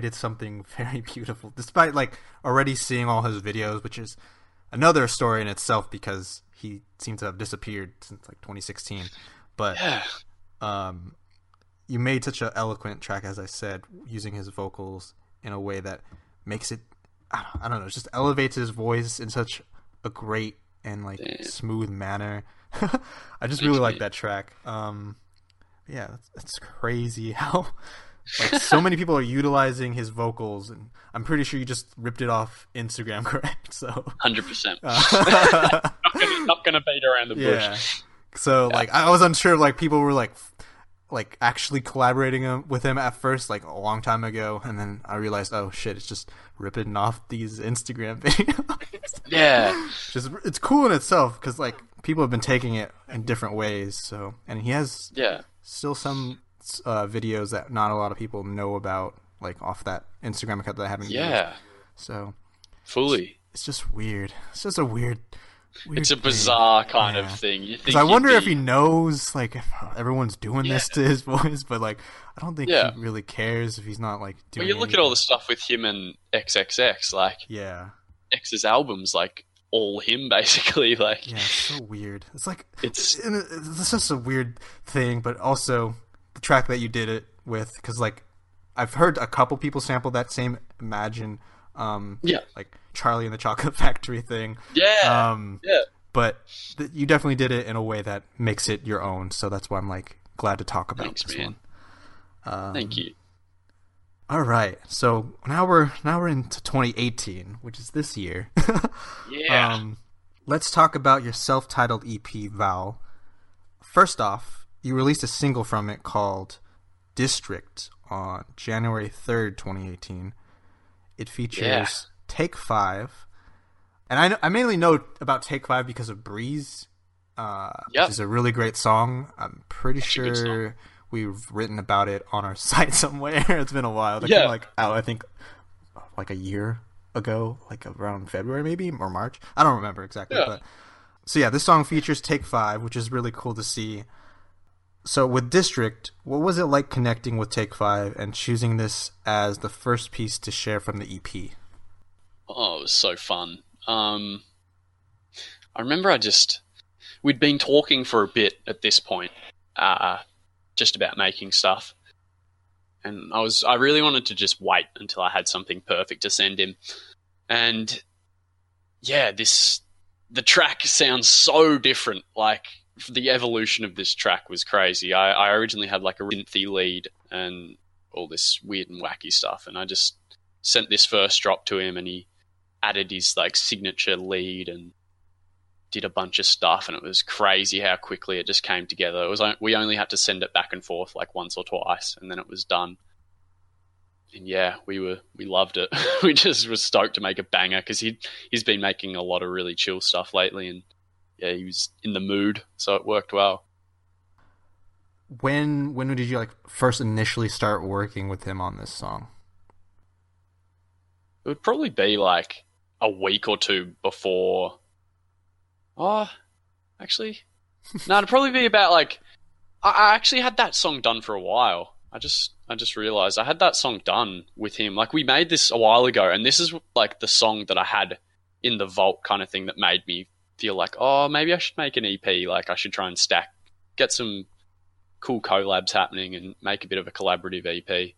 Created something very beautiful. Despite like already seeing all his videos, which is another story in itself because he seems to have disappeared since like 2016. But Yeah. um, you made such an eloquent track, as I said, using his vocals in a way that makes it. I don't- I don't know, just elevates his voice in such a great and like Damn. smooth manner. I just really like that track. Um, yeah, it's, it's crazy how like so many people are utilizing his vocals, and I'm pretty sure you just ripped it off Instagram, correct? So. Hundred percent. uh, Not gonna beat around the bush. yeah. So like I was unsure like people were like like actually collaborating him, with him at first like a long time ago and then I realized oh shit it's just ripping off these Instagram videos. Yeah. just it's cool in itself cuz like people have been taking it in different ways so and he has Yeah. still some uh, videos that not a lot of people know about like off that Instagram account that I haven't used. Yeah. So Fully. it's just weird. It's just a weird, weird It's a thing. bizarre kind Yeah. of thing. Because I wonder if he knows, like, if everyone's doing this to his voice, but like, I don't think Yeah. he really cares if he's not like doing. Well, you look at all the stuff with him and XXX, like Yeah, X's albums, like all him basically. Like yeah, it's so weird. It's like it's it's just a weird thing, but also the track that you did it with, because like I've heard a couple people sample that same Imagine, um, yeah, like Charlie and the Chocolate Factory thing, yeah, um, yeah. but th- you definitely did it in a way that makes it your own. So that's why I'm like glad to talk about Thanks, this man. one. Um, Thank you. All right, so now we're now we're into 2018, which is this year. Yeah. Um, let's talk about your self-titled EP, Val. First off, you released a single from it called "District" on January 3rd, 2018. It features Yeah. Take Five, and I, I mainly know about Take Five because of Breeze, uh, Yep. which is a really great song. I'm pretty good sure we've written about it on our site somewhere. it's been a while. Yeah. like out, I think, like a year ago, like around February maybe or March. I don't remember exactly, Yeah. but so yeah, this song features Take Five, which is really cool to see. So with District, what was it like connecting with Take Five and choosing this as the first piece to share from the EP? Oh, it was so fun. Um, I remember I just we'd been talking for a bit at this point, uh, just about making stuff, and I was I really wanted to just wait until I had something perfect to send him, and yeah, this the track sounds so different. Like the evolution of this track was crazy. I, I originally had like a synthy lead and all this weird and wacky stuff, and I just sent this first drop to him, and he added his like signature lead and did a bunch of stuff, and it was crazy how quickly it just came together. It was we only had to send it back and forth like once or twice, and then it was done. And yeah, we were we loved it. we just were stoked to make a banger because he he's been making a lot of really chill stuff lately, and yeah, he was in the mood, so it worked well. When when did you like first initially start working with him on this song? It would probably be like a week or two before. Oh, actually, no, it'd probably be about like. I, I actually had that song done for a while. I just, I just realized I had that song done with him. Like we made this a while ago, and this is like the song that I had in the vault kind of thing that made me feel like, oh, maybe I should make an EP. Like I should try and stack, get some cool collabs happening, and make a bit of a collaborative EP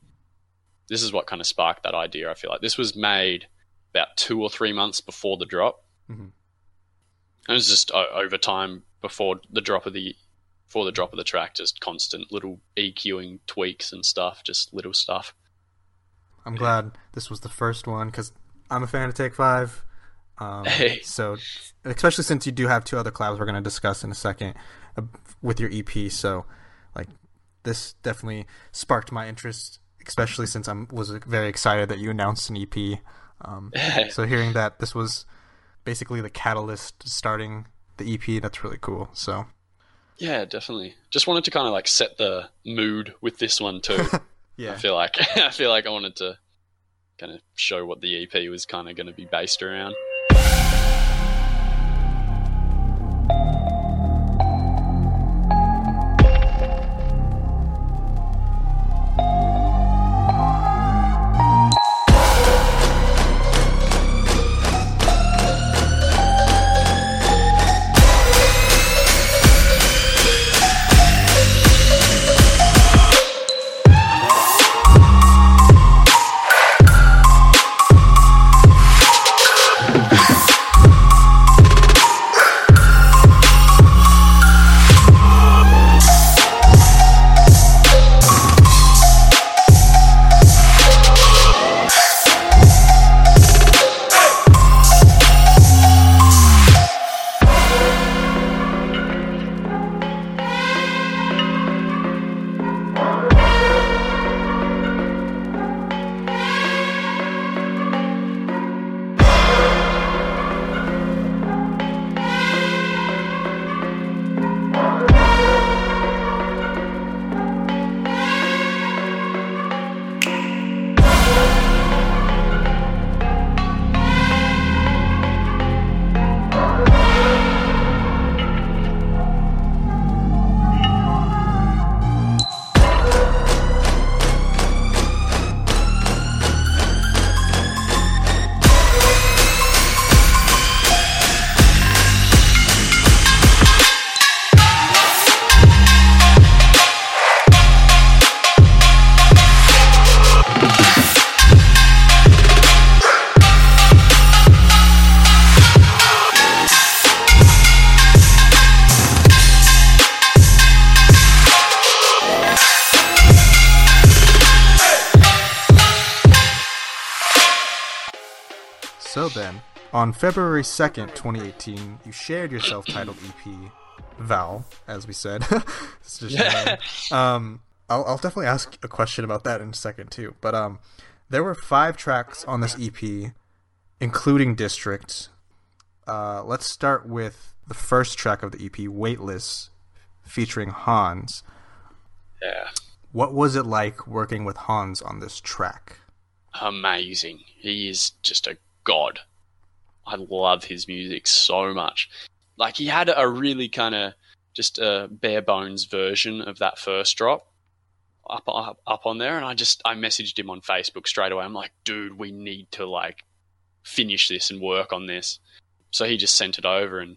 this is what kind of sparked that idea. I feel like this was made about two or three months before the drop. Mhm. It was just o- over time before the drop of the for the drop of the track, just constant little EQing tweaks and stuff, just little stuff. I'm glad this was the first one because I'm a fan of Take Five. Um, Hey. So, especially since you do have two other collabs we're going to discuss in a second uh, with your EP. So, like, this definitely sparked my interest, especially since I was very excited that you announced an EP. Um, so, hearing that this was basically the catalyst starting the EP, that's really cool. So, Yeah, definitely. Just wanted to kind of like set the mood with this one too. yeah. I feel like I feel like I wanted to kind of show what the EP was kind of going to be based around you On February 2nd, 2018, you shared your self titled EP, Val, as we said. It's just, um, I'll, I'll definitely ask a question about that in a second, too. But um, there were five tracks on this EP, including District. Uh, let's start with the first track of the EP, Weightless, featuring Hans. Yeah. What was it like working with Hans on this track? amazing. He is just a god. I love his music so much. Like he had a really kind of just a bare bones version of that first drop up, up up on there, and I just I messaged him on Facebook straight away. I'm like, dude, we need to like finish this and work on this. So he just sent it over, and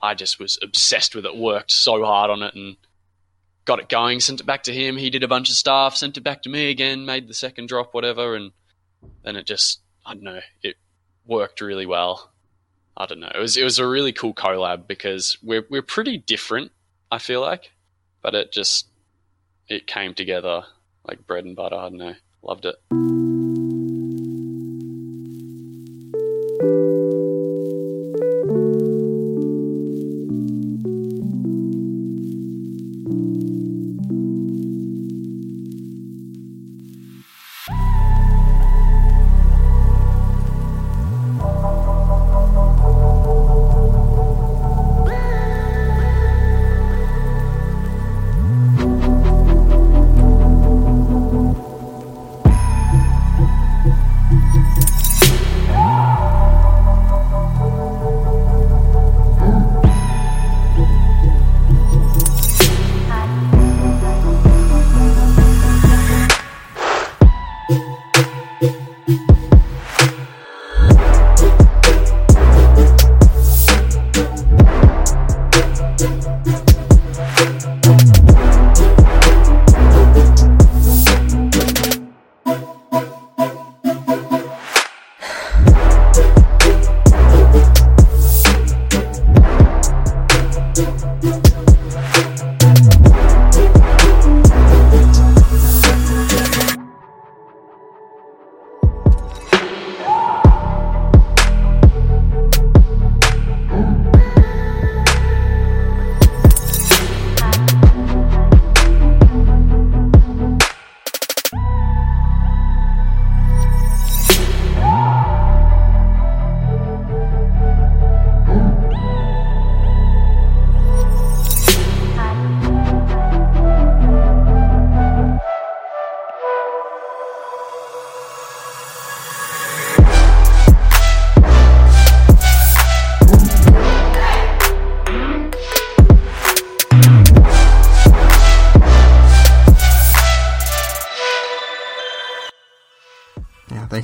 I just was obsessed with it. Worked so hard on it, and got it going. Sent it back to him. He did a bunch of stuff. Sent it back to me again. Made the second drop, whatever, and then it just I don't know. It worked really well. I don't know. It was it was a really cool collab because we're we're pretty different. I feel like, but it just it came together like bread and butter. I don't know. Loved it.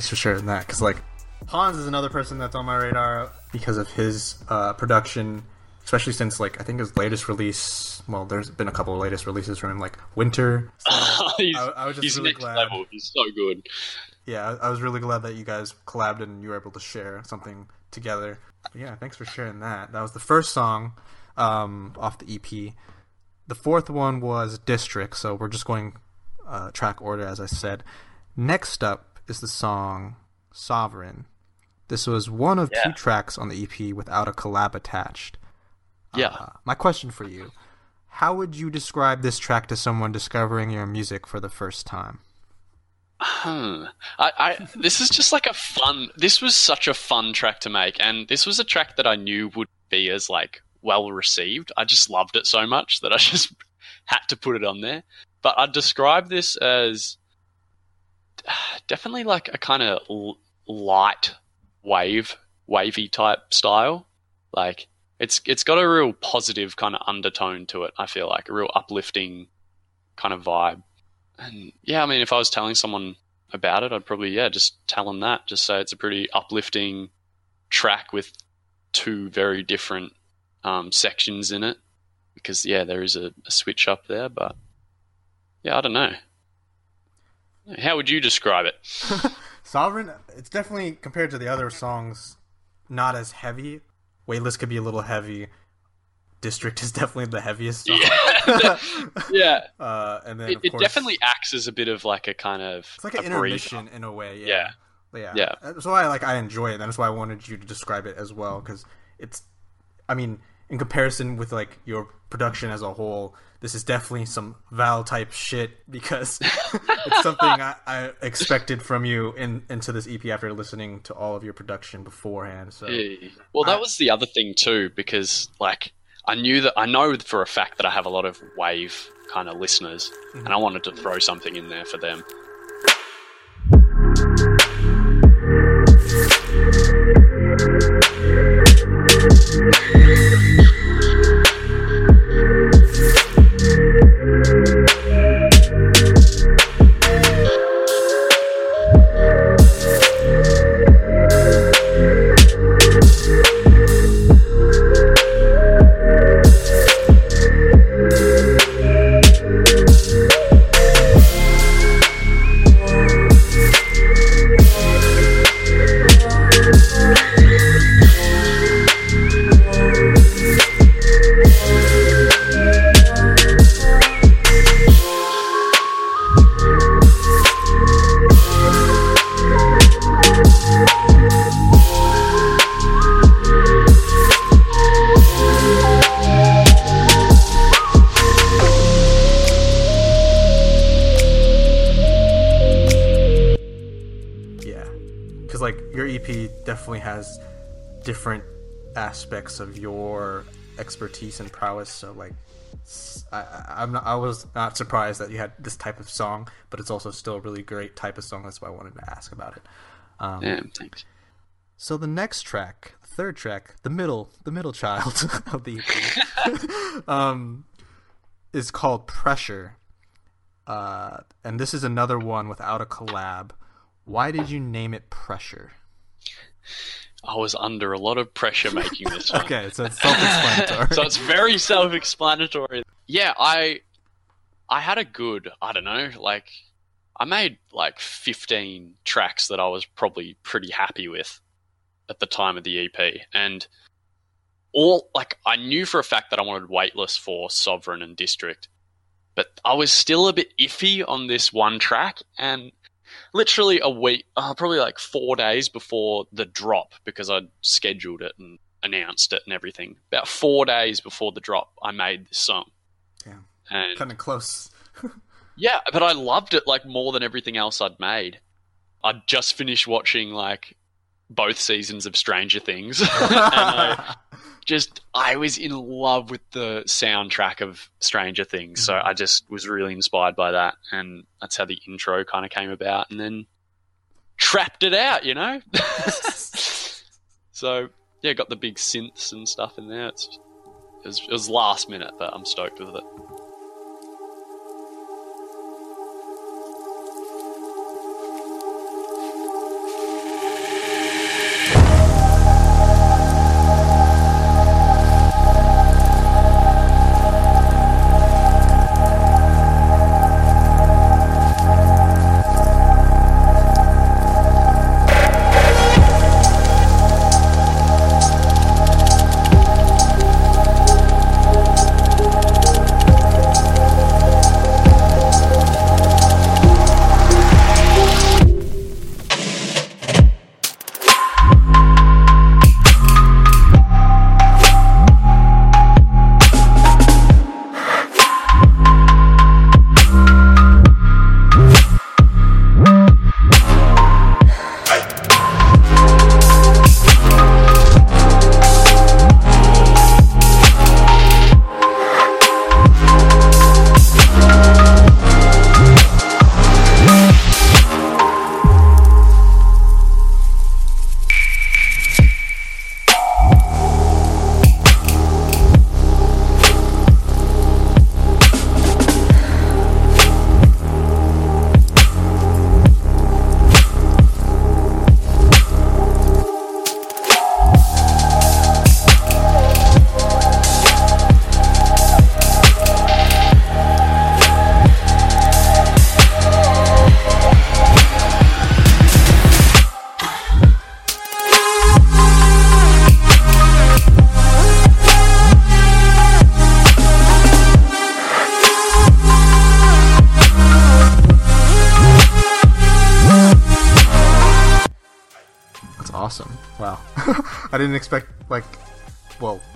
For sharing that. Because like Hans is another person that's on my radar because of his uh, production, especially since like I think his latest release. Well, there's been a couple of latest releases from him, like Winter. So, he's I- I was just he's really next glad. level. He's so good. yeah, I, I was really glad that you guys collabed and you were able to share something together. But yeah, thanks for sharing that. That was the first song um, off the EP. The fourth one was District, so we're just going uh, track order, as I said. Next up is the song Sovereign. This was one of two tracks on the EP without a collab attached. Yeah. Uh, my question for you How would you describe this track to someone discovering your music for the first time? Hmm. I, I this is just like a fun. This was such a fun track to make, and this was a track that I knew would be as like well received. I just loved it so much that I just had to put it on there. But I'd describe this as definitely like a kind of l- light wave, wavy type style. Like it's it's got a real positive kind of undertone to it. I feel like a real uplifting kind of vibe. And yeah, I mean, if I was telling someone about it, I'd probably yeah just tell them that. Just say it's a pretty uplifting track with two very different um, sections in it. Because yeah, there is a, a switch up there, but yeah, I don't know. How would you describe it? Sovereign, it's definitely compared to the other songs, not as heavy. Weightless could be a little heavy. District is definitely the heaviest song. yeah, uh, and then it, course, definitely acts as a bit of like a kind of it's like an breather. intermission in a way. Yeah. Yeah. yeah, Yeah. That's why like I enjoy it. That's why I wanted you to describe it as well because it's, I mean, in comparison with like your production as a whole, this is definitely some Val type shit because it's something I, I expected from you in into this EP after listening to all of your production beforehand. So Yeah. Well, that I- was the other thing too, because like I knew that I know for a fact that I have a lot of wave kind of listeners, mm-hmm. and I wanted to throw something in there for them. aspects of your expertise and prowess. So like, I, I'm not, I was not surprised that you had this type of song, but it's also still a really great type of song. That's why I wanted to ask about it. Um, Yeah, thanks. So the next track, the third track, the middle, the middle child of the EP, um, is called Pressure. Uh, and this is another one without a collab. Why did you name it Pressure? I was under a lot of pressure making this one. Okay, so it's self-explanatory. so it's very self-explanatory. Yeah, I I had a good, I don't know, like I made like 15 tracks that I was probably pretty happy with at the time of the EP and all like I knew for a fact that I wanted weightless for Sovereign and District. But I was still a bit iffy on this one track and literally a week, uh, probably like four days before the drop, because I'd scheduled it and announced it and everything. About four days before the drop, I made this song. And kind of close. yeah, but I loved it like more than everything else I'd made. I'd just finished watching like both seasons of Stranger Things, and I just I was in love with the soundtrack of Stranger Things, so mm-hmm. I just was really inspired by that, and that's how the intro kind of came about, and then trapped it out, you know. so yeah, got the big synths and stuff in there. It's it was, it was last minute, but I'm stoked with it.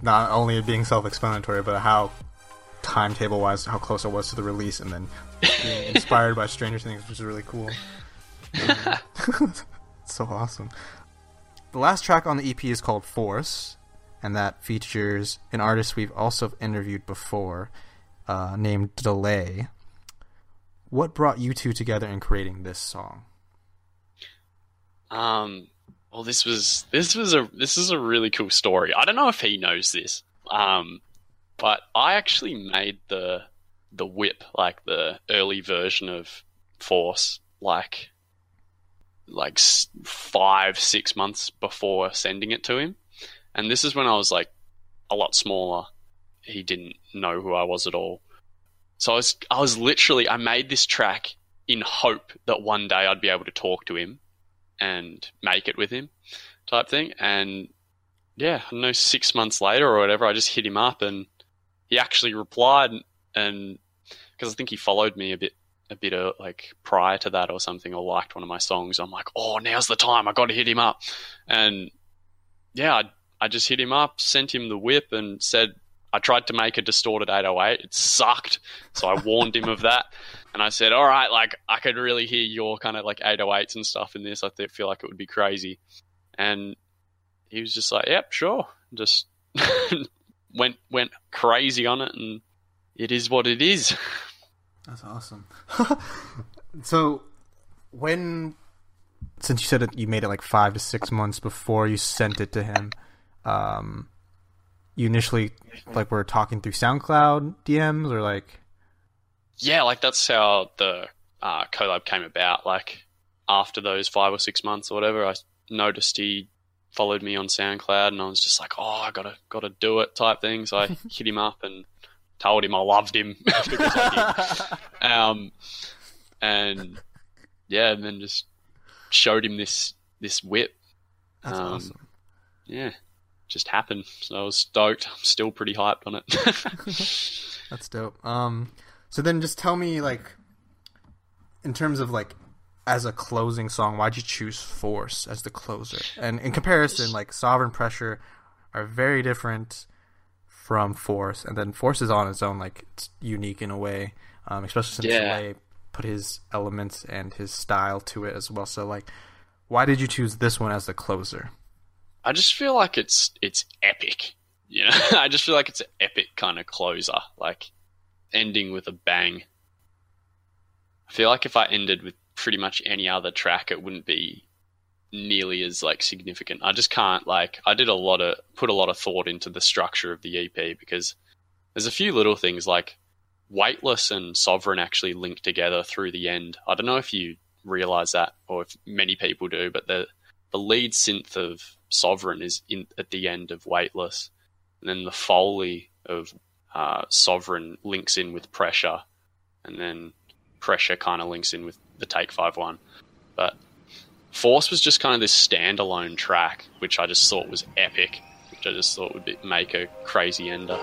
Not only it being self-explanatory, but how timetable-wise, how close it was to the release, and then being inspired by Stranger Things, which is really cool. so awesome. The last track on the EP is called Force, and that features an artist we've also interviewed before, uh, named Delay. What brought you two together in creating this song? Um, well, this was this was a this is a really cool story. I don't know if he knows this, um, but I actually made the the whip like the early version of Force like like five six months before sending it to him, and this is when I was like a lot smaller. He didn't know who I was at all, so I was I was literally I made this track in hope that one day I'd be able to talk to him and make it with him type thing. And yeah, I know, six months later or whatever, I just hit him up and he actually replied and because I think he followed me a bit a bit of like prior to that or something or liked one of my songs. I'm like, oh, now's the time. I got to hit him up. And yeah, I, I just hit him up, sent him the whip, and said I tried to make a distorted 808. It sucked, so I warned him of that. And I said, all right, like I could really hear your kind of like 808s and stuff in this. I th- feel like it would be crazy. And he was just like, yep, sure. Just went went crazy on it, and it is what it is. That's awesome. so, when since you said that you made it like five to six months before you sent it to him, um, you initially like were talking through SoundCloud DMs or like yeah, like that's how the uh, collab came about. Like after those five or six months or whatever, I noticed he followed me on SoundCloud, and I was just like, "Oh, I gotta gotta do it," type thing. So I hit him up and told him I loved him because I did. Um, and yeah, and then just showed him this this whip. that's Um, awesome. Yeah, just happened. So I was stoked. I'm still pretty hyped on it. That's dope. Um, so then just tell me like, in terms of like, as a closing song, why'd you choose Force as the closer? And in comparison, like Sovereign Pressure are very different from Force, and then Force is on its own, like it's unique in a way, um, especially since Yeah. Put his elements and his style to it as well. So like, why did you choose this one as the closer? I just feel like it's it's epic. You know, I just feel like it's an epic kind of closer, like ending with a bang. I feel like if I ended with pretty much any other track, it wouldn't be nearly as like significant. I just can't like. I did a lot of put a lot of thought into the structure of the EP because there's a few little things like weightless and sovereign actually link together through the end. I don't know if you realize that or if many people do, but the the lead synth of Sovereign is in at the end of Weightless, and then the foley of uh, Sovereign links in with Pressure, and then Pressure kind of links in with the Take Five one. But Force was just kind of this standalone track, which I just thought was epic, which I just thought would be, make a crazy ender.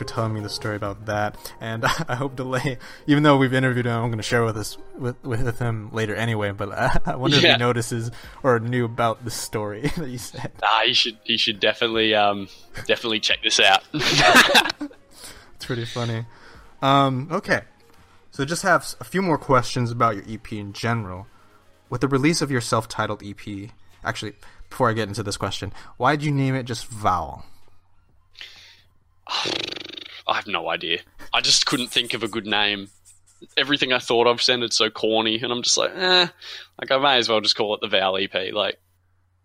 For telling me the story about that. And I hope Delay, even though we've interviewed him, I'm going to share with us with, with him later anyway. But I, I wonder if he notices or knew about the story that you said. Ah, you should you should definitely um definitely check this out. It's pretty funny. Um, okay, so just have a few more questions about your EP in general. With the release of your self-titled EP, actually, before I get into this question, why did you name it just Vowel? I have no idea. I just couldn't think of a good name. Everything I thought of sounded so corny, and I'm just like, eh. Like I may as well just call it the Val EP. Like,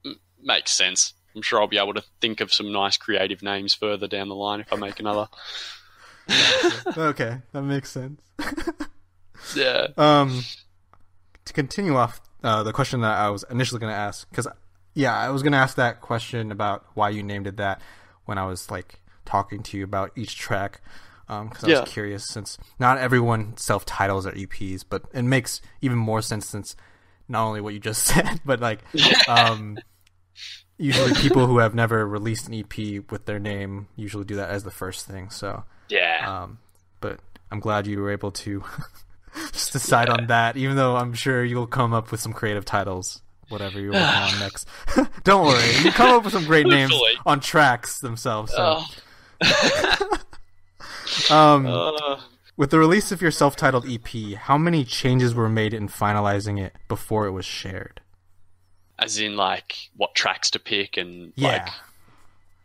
m- makes sense. I'm sure I'll be able to think of some nice creative names further down the line if I make another. okay, that makes sense. Yeah. Um, to continue off uh, the question that I was initially going to ask, because yeah, I was going to ask that question about why you named it that when I was like talking to you about each track, because I Yeah. was curious since not everyone self titles their EPs, but it makes even more sense since not only what you just said, but like um, usually people who have never released an EP with their name usually do that as the first thing. So Yeah. um, but I'm glad you were able to just decide on that, even though I'm sure you'll come up with some creative titles, whatever you're working on next. Don't worry, you come up with some great names on tracks themselves. So. Oh, um, uh, with the release of your self-titled EP, how many changes were made in finalizing it before it was shared? as in, like, what tracks to pick and, Yeah, like,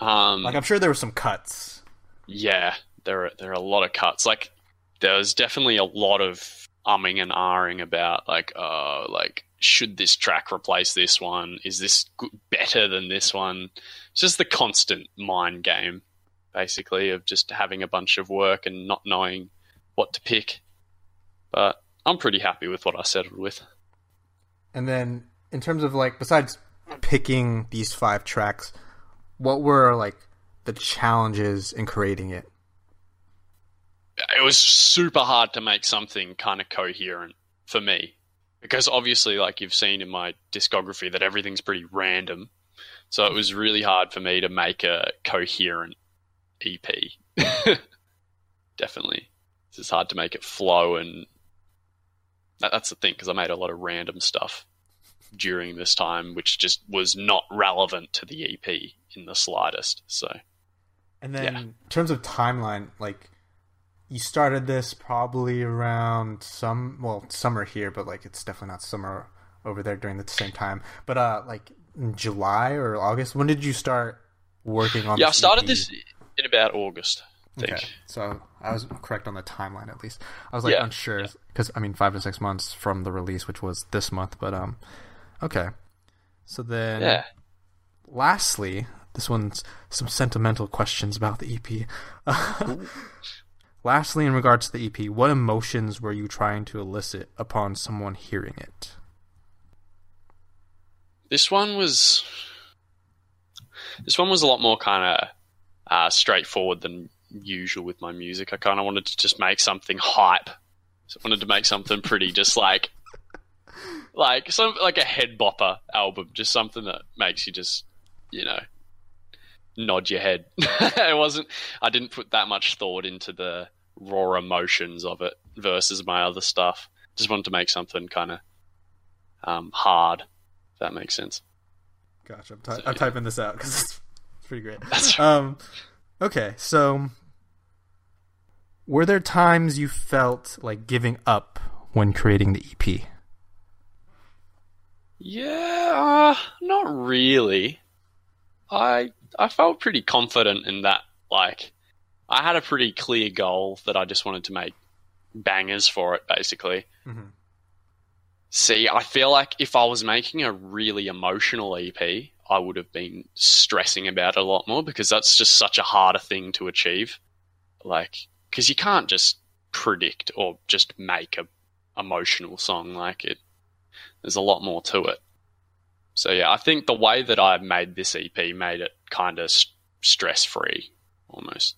um, like I'm sure there were some cuts. Yeah, there are there are a lot of cuts. Like there was definitely a lot of umming and ahhing about like, uh, like should this track replace this one? Is this good, better than this one? It's just the constant mind game, basically, of just having a bunch of work and not knowing what to pick. But I'm pretty happy with what I settled with. And then, in terms of like, besides picking these five tracks, what were like the challenges in creating it? it was super hard to make something kind of coherent for me because obviously like you've seen in my discography that everything's pretty random so it was really hard for me to make a coherent ep definitely it's just hard to make it flow and that, that's the thing because i made a lot of random stuff during this time which just was not relevant to the ep in the slightest so And then, Yeah. in terms of timeline, like, you started this probably around some, well, summer here, but like, it's definitely not summer over there during the same time. But, uh, like, in July or August, when did you start working on yeah i started EP? this in about august i think Okay, so I was correct on the timeline at least. I was like Yeah. unsure because I mean five to six months from the release, which was this month. But um, okay. So then, yeah lastly, this one's some sentimental questions about the EP. lastly, in regards to the EP, what emotions were you trying to elicit upon someone hearing it? This one was this one was a lot more kind of uh, straightforward than usual with my music. I kind of wanted to just make something hype. So I wanted to make something pretty, just like like some like a head bopper album, just something that makes you just you know nod your head. it wasn't. I didn't put that much thought into the raw emotions of it versus my other stuff. Just wanted to make something kind of um, hard. If that makes sense. Gotcha. I'm, ty- I'm typing this out because pretty great. Um, okay, so were there times you felt like giving up when creating the EP? Yeah, uh, not really. I I felt pretty confident in that. Like, I had a pretty clear goal that I just wanted to make bangers for it, basically. Mhm. See, I feel like if I was making a really emotional EP, I would have been stressing about a lot more because that's just such a harder thing to achieve. Like, because you can't just predict or just make a emotional song like it. There's a lot more to it. So yeah, I think the way that I made this EP made it kind of st- stress free, almost.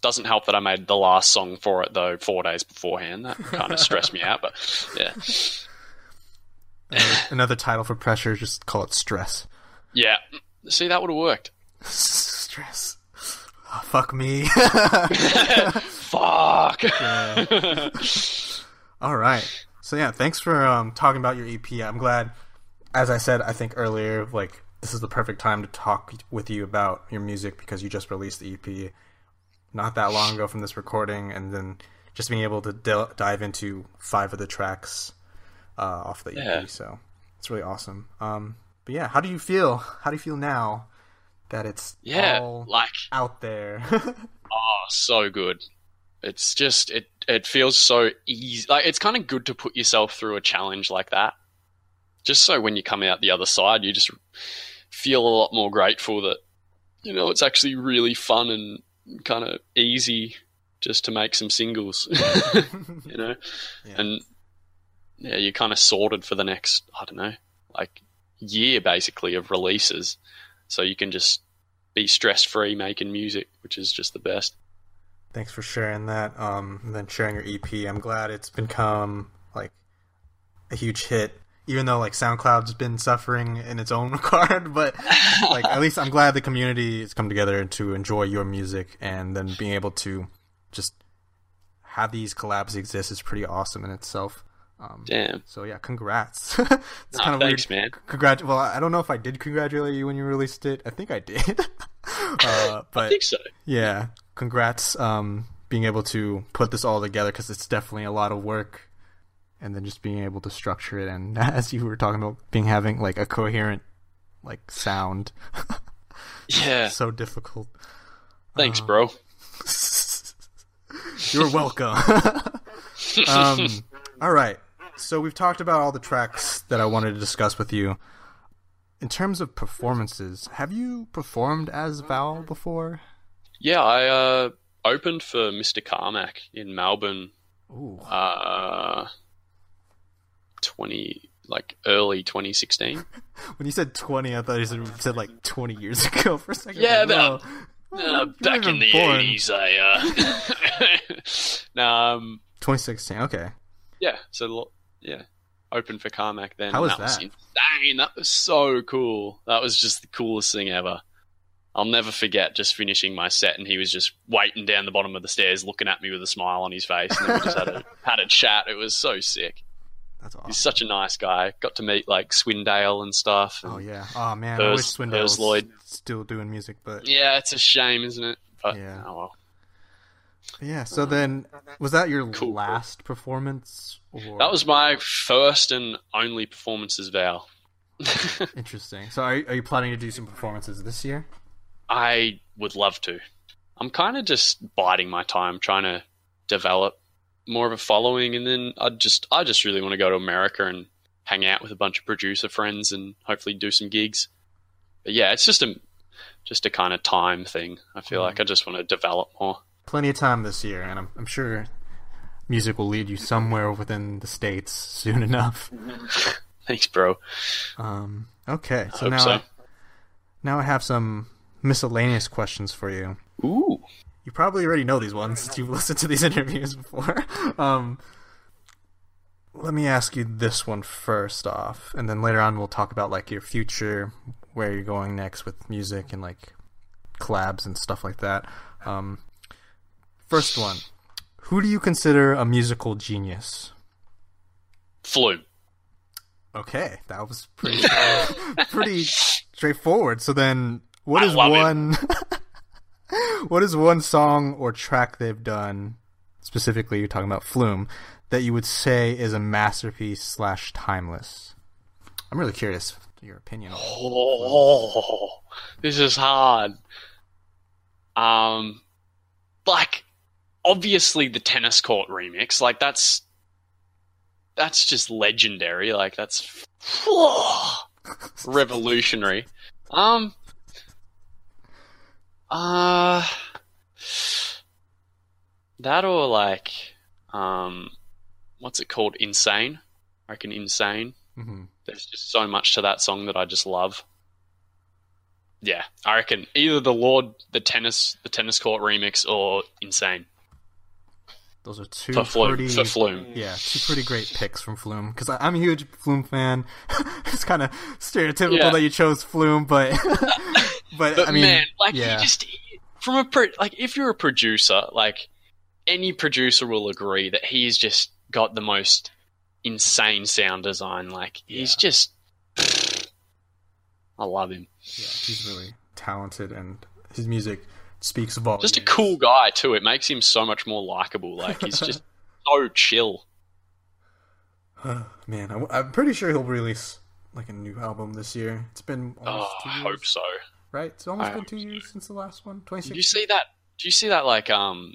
Doesn't help that I made the last song for it though four days beforehand. That kind of stressed me out, but yeah, Uh, another title for pressure, just call it stress. yeah. See, that would have worked. stress. Oh, fuck me. Fuck. All right. So yeah, thanks for um, talking about your EP. I'm glad. As I said, I think earlier, like this is the perfect time to talk with you about your music because you just released the EP not that long ago from this recording, and then just being able to dive into five of the tracks uh, off the EP. Yeah. So it's really awesome. Um, but yeah, how do you feel? How do you feel now that it's yeah, all like out there? oh, so good. It's just it it feels so easy. Like it's kind of good to put yourself through a challenge like that. Just so when you come out the other side, you just feel a lot more grateful that you know it's actually really fun and kind of easy just to make some singles. you know, Yeah. and yeah, you're kind of sorted for the next I don't know, like year basically of releases, so you can just be stress free making music, which is just the best. Thanks for sharing that. Um, and then sharing your EP. I'm glad it's become like a huge hit, even though like SoundCloud's been suffering in its own regard. But like at least I'm glad the community has come together to enjoy your music, and then being able to just have these collabs exist is pretty awesome in itself. Um, Damn. so yeah, congrats. it's Nah, kind of thanks, weird. man. Congrat. Well, I don't know if I did congratulate you when you released it. I think I did. uh, but I think so. yeah, congrats um being able to put this all together because it's definitely a lot of work and then just being able to structure it and as you were talking about being having like a coherent like sound Yeah. so difficult Thanks, bro. you're welcome um all right so we've talked about all the tracks that i wanted to discuss with you in terms of performances have you performed as val before Yeah, I uh, opened for Mr. Carmack in Melbourne, Ooh. uh, twenty like early 2016. When you said 20, I thought you said, like 20 years ago for a second. Yeah, Like, no. Uh, back in the even born. 80s, I uh, no, um, 2016. Okay. yeah, so yeah, opened for Carmack then. How was was that? insane. That was so cool. That was just the coolest thing ever. I'll never forget just finishing my set and he was just waiting down the bottom of the stairs, looking at me with a smile on his face, and then we just had a had a chat. It was so sick. That's awesome. He's such a nice guy. Got to meet like Swindale and stuff. and- Oh yeah. Oh man, I wish Swindale was Lloyd. still doing music, but yeah, it's a shame, isn't it? But Yeah. oh well. Yeah. So um, then, was that your Cool. last performance? Or... That was my first and only performance as Val. interesting. So are are you planning to do some performances this year? I would love to. I'm kind of just biding my time, trying to develop more of a following, and then I just I just really want to go to America and hang out with a bunch of producer friends and hopefully do some gigs. But yeah, it's just a just a kind of time thing. I feel mm-hmm. like I just want to develop more. Plenty of time this year, and I'm I'm sure music will lead you somewhere within the states soon enough. Thanks, bro. Um. Okay. So now so. I, now I have some miscellaneous questions for you. Ooh. You probably already know these ones since you've listened to these interviews before. Um, let me ask you this one first off, and then later on we'll talk about like your future, where you're going next with music and like collabs and stuff like that. Um, first one, who do you consider a musical genius? Flume. Okay, that was pretty pretty straightforward. So then, what I is one? what is one song or track they've done? Specifically, you're talking about Flume that you would say is a masterpiece slash timeless. I'm really curious your opinion. on. Oh, this is hard. Um, like obviously the tennis court remix, like that's that's just legendary. Like that's revolutionary. Um, uh, that or like, um, what's it called? Insane. I reckon insane. hmm There's just so much to that song that I just love. Yeah, I reckon either the Lorde, the tennis, the tennis court remix, or Insane Those are two for Flume. pretty For Flume. Yeah, two pretty great picks from Flume because I'm a huge Flume fan. it's kind of stereotypical Yeah. that you chose Flume, but but, But I mean, man, like yeah. he just from a pro- like if you're a producer, like any producer will agree that he's just got the most insane sound design. Like he's just, I love him. Yeah, he's really talented, and his music speaks volumes. Just a cool guy too. It makes him so much more likable. Like he's just so chill. Oh, Man, I, am pretty sure he'll release like a new album this year. It's been almost Oh, two I hope so. right? It's almost I been two years since the last one. Twenty Did you see that? Do you see that like um,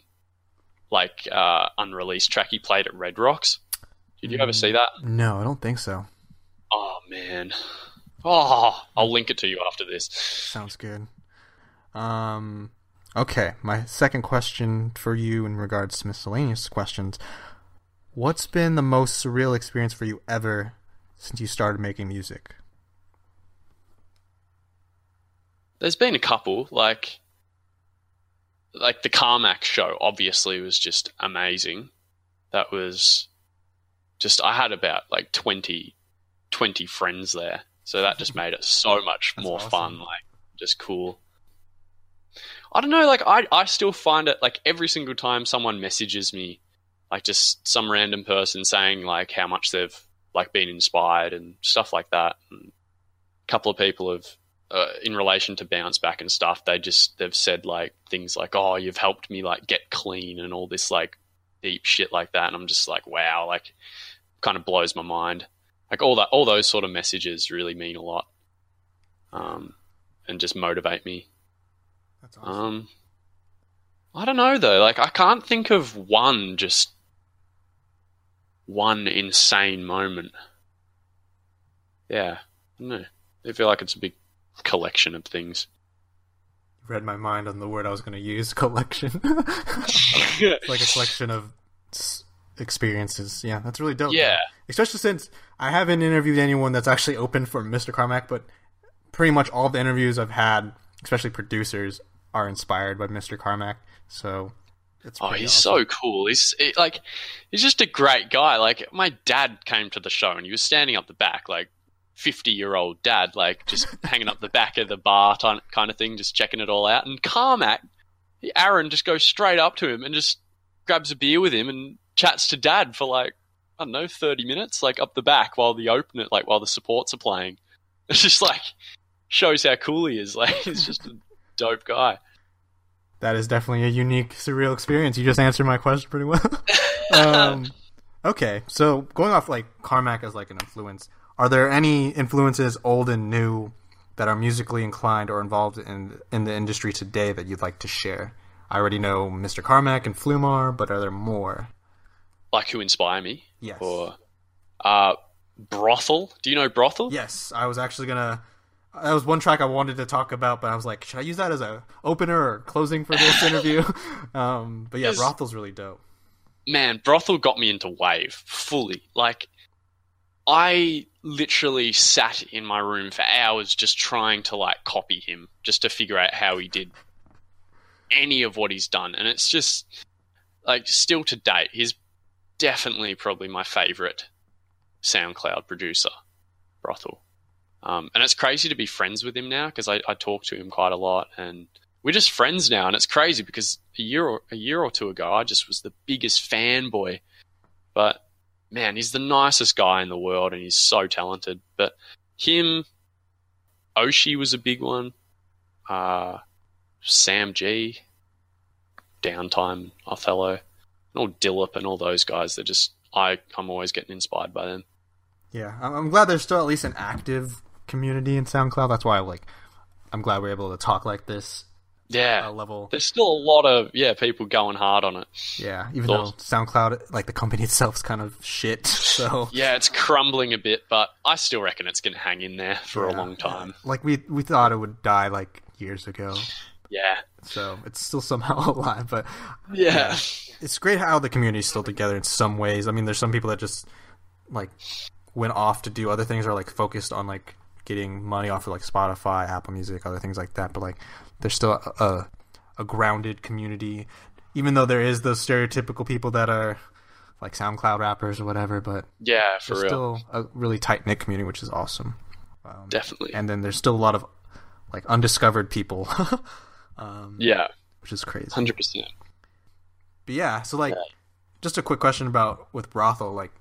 like uh, unreleased track he played at Red Rocks? Did you ever see that? No, I don't think so. Oh man. Oh, I'll link it to you after this. Sounds good. Um, okay, my second question for you in regards to miscellaneous questions: What's been the most surreal experience for you ever since you started making music? There's been a couple, like like the Carmack show obviously was just amazing. That was just I had about like 20, 20 friends there. So that just made it so much That's more awesome. fun, like just cool. I don't know, like I I still find it like every single time someone messages me, like just some random person saying like how much they've like been inspired and stuff like that. And a couple of people have uh, in relation to bounce back and stuff, they just they've said like things like, "Oh, you've helped me like get clean" and all this like deep shit like that, and I'm just like, wow, like kind of blows my mind. Like all that, all those sort of messages really mean a lot, um, and just motivate me. That's awesome. Um, I don't know though. Like I can't think of one just one insane moment. Yeah, no. I feel like it's a big collection of things. You read my mind on the word I was going to use: collection. It's like a collection of experiences. Yeah, that's really dope. Yeah. especially since I haven't interviewed anyone that's actually open for Mr. Carmack, but pretty much all the interviews I've had, especially producers, are inspired by Mr. Carmack. So it's Oh, he's awesome. so cool. He's like, he's just a great guy. Like, my dad came to the show and he was standing up the back, like fifty-year-old dad, like just hanging up the back of the bar ti- kind of thing, just checking it all out. And Carmack, Aaron, just goes straight up to him and just grabs a beer with him and chats to dad for like I don't know, thirty minutes, like up the back while the open like while the supports are playing. It's just like shows how cool he is. Like, he's just a dope guy. That is definitely a unique, surreal experience. You just answered my question pretty well. um, okay, so going off like Carmack as like an influence, are there any influences, old and new, that are musically inclined or involved in in the industry today that you'd like to share? I already know Mr. Carmack and Flumar, but are there more? Like, who inspire me? Yes. Or uh, brothel. Do you know brothel? Yes, I was actually gonna. That was one track I wanted to talk about, but I was like, should I use that as a opener or closing for this interview? um, but yeah, Brothel's really dope. Man, brothel got me into wave fully. Like, I literally sat in my room for hours just trying to like copy him, just to figure out how he did any of what he's done, and it's just like still to date, he's definitely probably my favorite SoundCloud producer, brothel. Um, and it's crazy to be friends with him now because I, I talk to him quite a lot, and we're just friends now. And it's crazy because a year or a year or two ago, I just was the biggest fanboy. But man, he's the nicest guy in the world, and he's so talented. But him, Oshi was a big one. Uh, Sam G, Downtime, Othello, and all Dillip and all those guys. They're just I I'm always getting inspired by them. Yeah, I'm, I'm glad there's still at least an active community in SoundCloud. That's why, I like, I'm glad we're able to talk like this Yeah, uh, level. there's still a lot of yeah people going hard on it. Yeah, even Thoughts? though SoundCloud, like the company itself, is kind of shit. So Yeah, it's crumbling a bit, but I still reckon it's going to hang in there for a long time. like we we thought it would die like years ago. Yeah, So it's still somehow alive, but yeah, it's great how the community's still together in some ways. I mean, there's some people that just like went off to do other things or like focused on like getting money off of like Spotify, Apple Music, other things like that. But like, there's still a, a, a grounded community, even though there is those stereotypical people that are like SoundCloud rappers or whatever. But yeah, for real, still a really tight knit community, which is awesome. definitely. And then there's still a lot of like undiscovered people. um, yeah, which is crazy. Hundred percent. But yeah, so like, Yeah. just a quick question about with brothel. Like,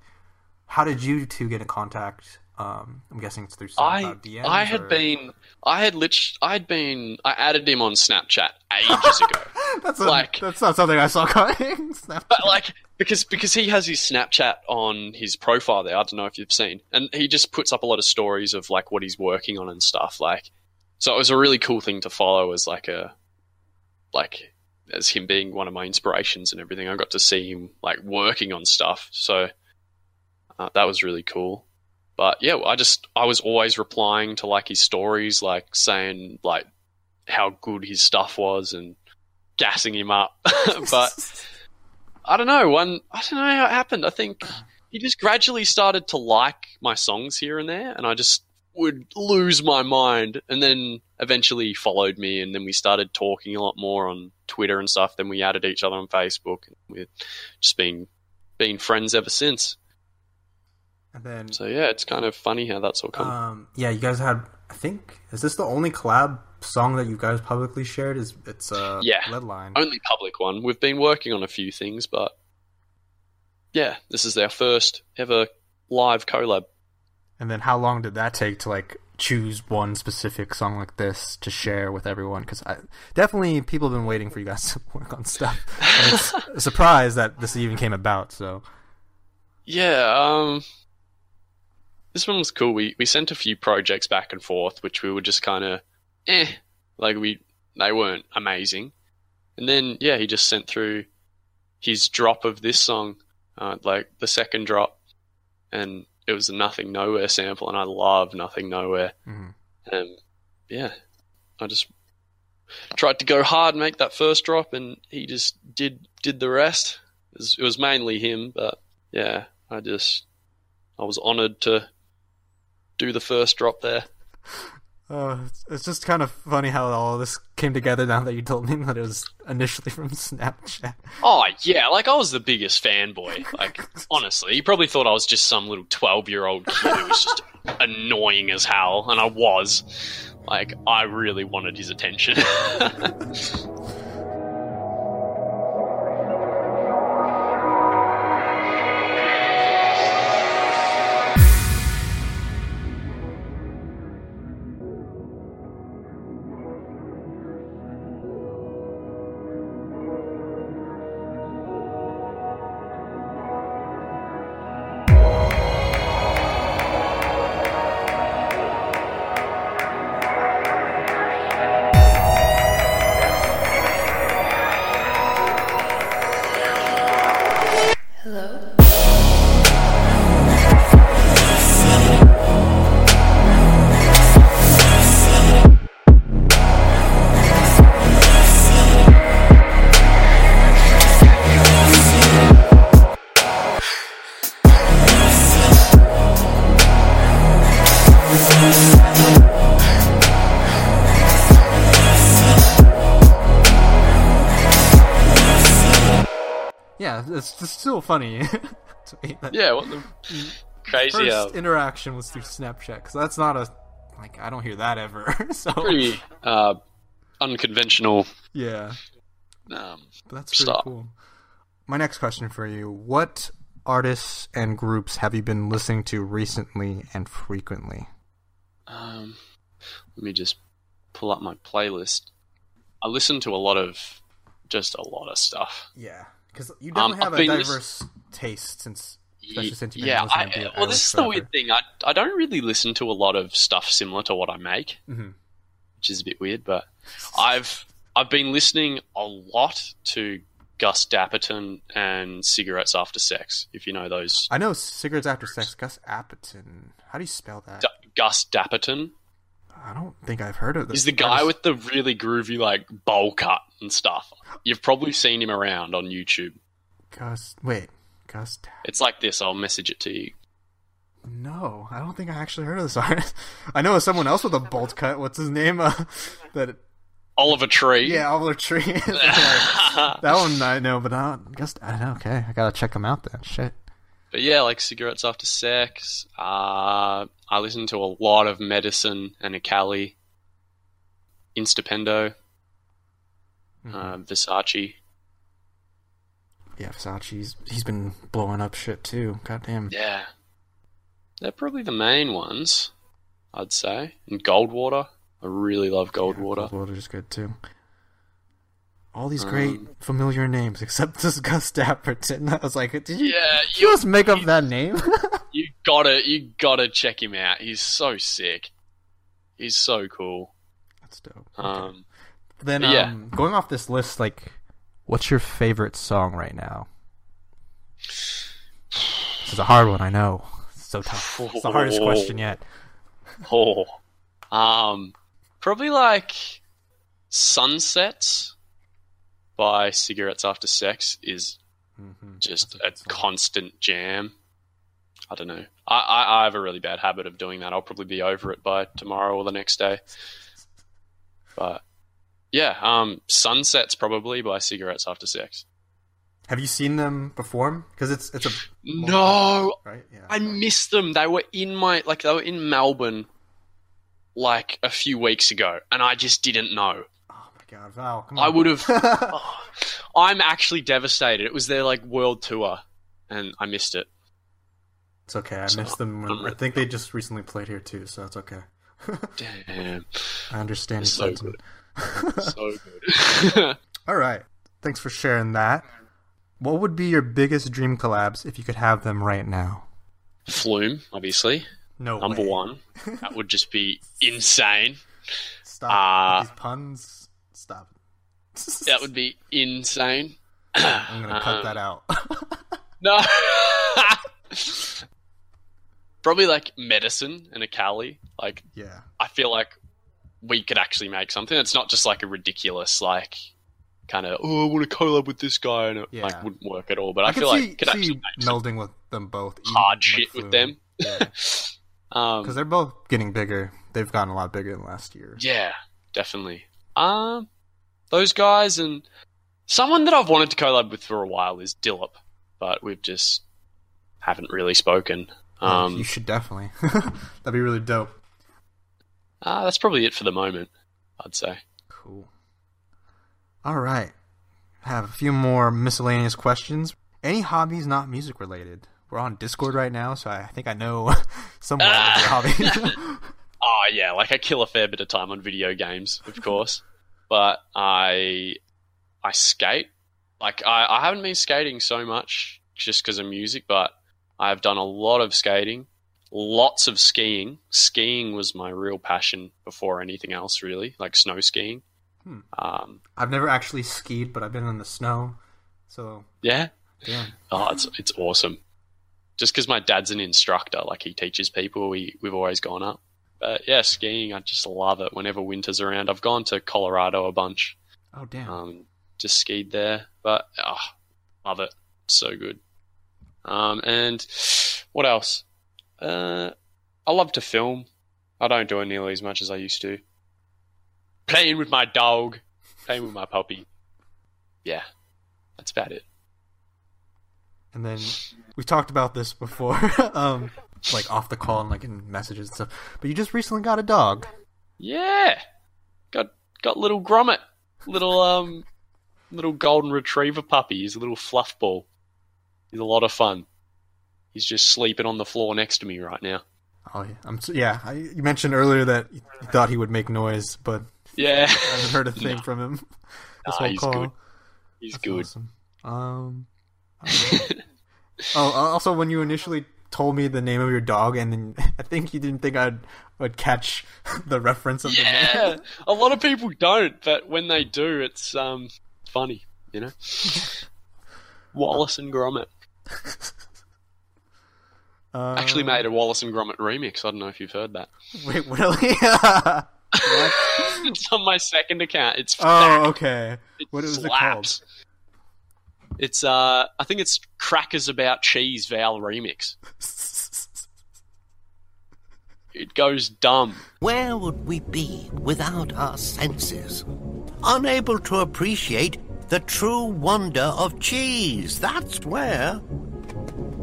how did you two get in contact? Um, I'm guessing it's through I DMs. I had or- been I had lit I had been I added him on Snapchat ages ago. That's a, like- that's not something I saw coming. But like because because he has his Snapchat on his profile there. I don't know if you've seen, and he just puts up a lot of stories of like what he's working on and stuff. Like, so it was a really cool thing to follow as like a like as him being one of my inspirations and everything. I got to see him like working on stuff, so uh, that was really cool. But yeah, I just I was always replying to like his stories, like saying like how good his stuff was and gassing him up. but I don't know. One, I don't know how it happened. I think he just gradually started to like my songs here and there, and I just would lose my mind. And then eventually he followed me, and then we started talking a lot more on Twitter and stuff. Then we added each other on Facebook, and we've just been been friends ever since. And then, So yeah, it's kind of funny how that's all come. um, yeah, you guys had. I think is this the only collab song that you guys publicly shared? Is it's uh Yeah. Leadline. Only public one. We've been working on a few things, but yeah, this is our first ever live collab. And then how long did that take to like choose one specific song like this to share with everyone? Because I definitely people have been waiting for you guys to work on stuff. And it's a surprise that this even came about. So Yeah, um this one was cool. We we sent a few projects back and forth, which we were just kind of eh, like we they weren't amazing. And then yeah, he just sent through his drop of this song, uh, like the second drop, and it was a Nothing Nowhere sample, and I love Nothing Nowhere. Mhm. And yeah, I just tried to go hard, and make that first drop, and he just did did the rest. It was, it was mainly him, but yeah, I just I was honoured to do the first drop there. uh, it's, just kind of funny how all this came together now that you told me that it was initially from Snapchat. Oh yeah, like I was the biggest fanboy. Like honestly, you probably thought I was just some little twelve-year-old kid who was just annoying as hell, and I was. Like I really wanted his attention. Yeah, it's just still funny. to me that yeah, what the crazy First how interaction was through Snapchat because that's not a like I don't hear that ever. so pretty uh, unconventional. yeah, Um, but that's pretty Stop. cool. My next question for you: What artists and groups have you been listening to recently and frequently? Um, let me just pull up my playlist. I listen to a lot of, just a lot of stuff. Yeah, because you Um, definitely have I've a diverse taste since especially since you've been yeah, I, to well, this is the weird thing. I I don't really listen to a lot of stuff similar to what I make, Mhm. which is a bit weird. But I've I've been listening a lot to Gus Dapperton and Cigarettes After Sex. If you know those, I know cigarettes after sex. Gus Appeton. How do you spell that? D- Gus Dapperton I don't think I've heard of this. is the guy with the really groovy like bowl cut and stuff. You've probably seen him around on YouTube. Gus. Wait, Gus. It's like this. I'll message it to you. No, I don't think I actually heard of this artist. I know of someone else with a bolt cut. What's his name? Uh, that Oliver Tree. yeah, Oliver Tree. that one I know, but I don't, Gus. I don't know. Okay, I gotta check him out then. Shit. But yeah, like cigarettes after sex. Uh, I listen to a lot of Medasin and Ekali, Instapendo. uh, Versace. Yeah, Versace's he's been blowing up shit too. God damn. Yeah, they're probably the main ones, I'd say. And Goldwater, I really love Goldwater. Goldwater's good too. All these great familiar names, except this Gus Dapperton. I was like, did you, Yeah, did you just make up that name? You gotta, you gotta check him out. He's so sick. He's so cool. That's dope. Um, then, yeah. um, going off this list, like, what's your favorite song right now? This is a hard one, I know. It's so tough. It's the hardest question yet. oh, um, probably like Sunsets by Cigarettes After Sex is Mm-hmm. just a constant jam. I don't know. I, I, I have a really bad habit of doing that. I'll probably be over it by tomorrow or the next day. But yeah, um, Sunsets probably by Cigarettes After Sex. Have you seen them perform? Because it's it's a No, right. Yeah. I missed them. They were in my like they were in Melbourne like a few weeks ago, and I just didn't know. God, Val! Come I would have. Oh, I'm actually devastated. It was their like world tour, and I missed it. It's okay. I missed them. When, I think they just recently played here too, so it's okay. Damn, I understand. So sentiment. so good. All right. Thanks for sharing that. What would be your biggest dream collabs if you could have them right now? Flume, obviously, No number way. one. That would just be insane. Stop Uh, these puns. Stop. That would be insane. I'm gonna cut um, that out. No. Probably like Medasin and Ekali. Like yeah. I feel like we could actually make something. It's not just like a ridiculous like kind of oh I want to collab with this guy and it Yeah. like wouldn't work at all. But I, I, feel like see, it could actually melding with them both. hard like, shit with them. Yeah. Um, Because they're both getting bigger. They've gotten a lot bigger than last year. yeah, definitely. Um, those guys and someone that I've wanted to collab with for a while is Dillop, but we've just haven't really spoken. Um, you should definitely. That'd be really dope. uh, that's probably it for the moment. I'd say. Cool. All right. I have a few more miscellaneous questions. Any hobbies not music related? We're on Discord right now, so I think I know somewhat of your hobbies. Oh yeah, like I kill a fair bit of time on video games, of course. but I I skate. Like I, I haven't been skating so much just because of music, but I've done a lot of skating, lots of skiing. Skiing was my real passion before anything else, really, like snow skiing. Hmm. Um, I've never actually skied, but I've been in the snow. So, yeah, damn. oh, it's it's awesome. Just because my dad's an instructor, like he teaches people, we we've always gone up. But yeah, skiing, I just love it. Whenever winter's around, I've gone to Colorado a bunch. Oh, damn. Um, just skied there, but oh, love it. So good. Um, and what else? Uh, I love to film. I don't do it nearly as much as I used to. Playing with my dog, playing with my puppy. Yeah, that's about it. And then we talked about this before, um, like off the call and like in messages and stuff. But you just recently got a dog. Yeah, got got little Gromit, little um, little golden retriever puppy. He's a little fluff ball. He's a lot of fun. He's just sleeping on the floor next to me right now. Oh yeah, I'm yeah. I, you mentioned earlier that you thought he would make noise, but Yeah, I haven't heard a thing from him. This Nah, he's call. good. he's That's good. awesome. Um. oh, also, when you initially told me the name of your dog, and then I think you didn't think I'd would catch the reference of the Yeah, name. a lot of people don't, but when they do, it's um funny, you know. Wallace and Gromit Uh, actually made a Wallace and Gromit remix. I don't know if you've heard that. Wait, really? It's on my second account. It's Oh, okay. It What was it slaps. It's uh, I think it's Crackers About Cheese Val remix. It goes dumb. Where would we be without our senses? Unable to appreciate the true wonder of cheese. That's where.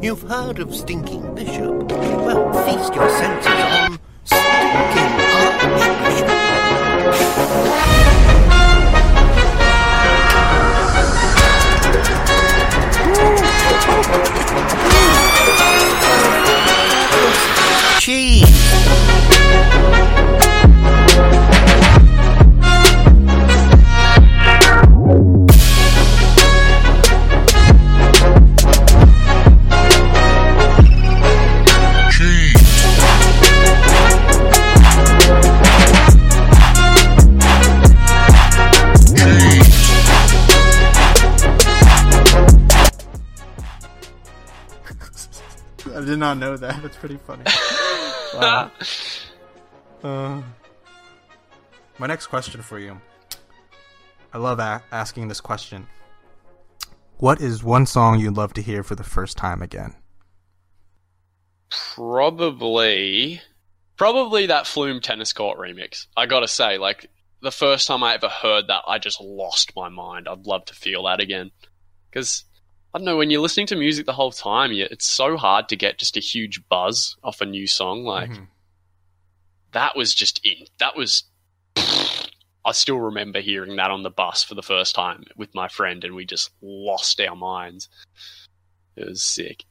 You've heard of Stinking Bishop? Well, feast your senses on Stinking Archbishop. Cheese. Not know that. That's pretty funny. Wow. Uh, my next question for you. I love a- asking this question. What is one song you'd love to hear for the first time again? Probably, probably that Flume tennis court remix. I gotta say, like the first time I ever heard that, I just lost my mind. I'd love to feel that again, because I don't know when you're listening to music the whole time, you, it's so hard to get just a huge buzz off a new song. Like Mhm. that was just in. That was. I still remember hearing that on the bus for the first time with my friend, and we just lost our minds. It was sick.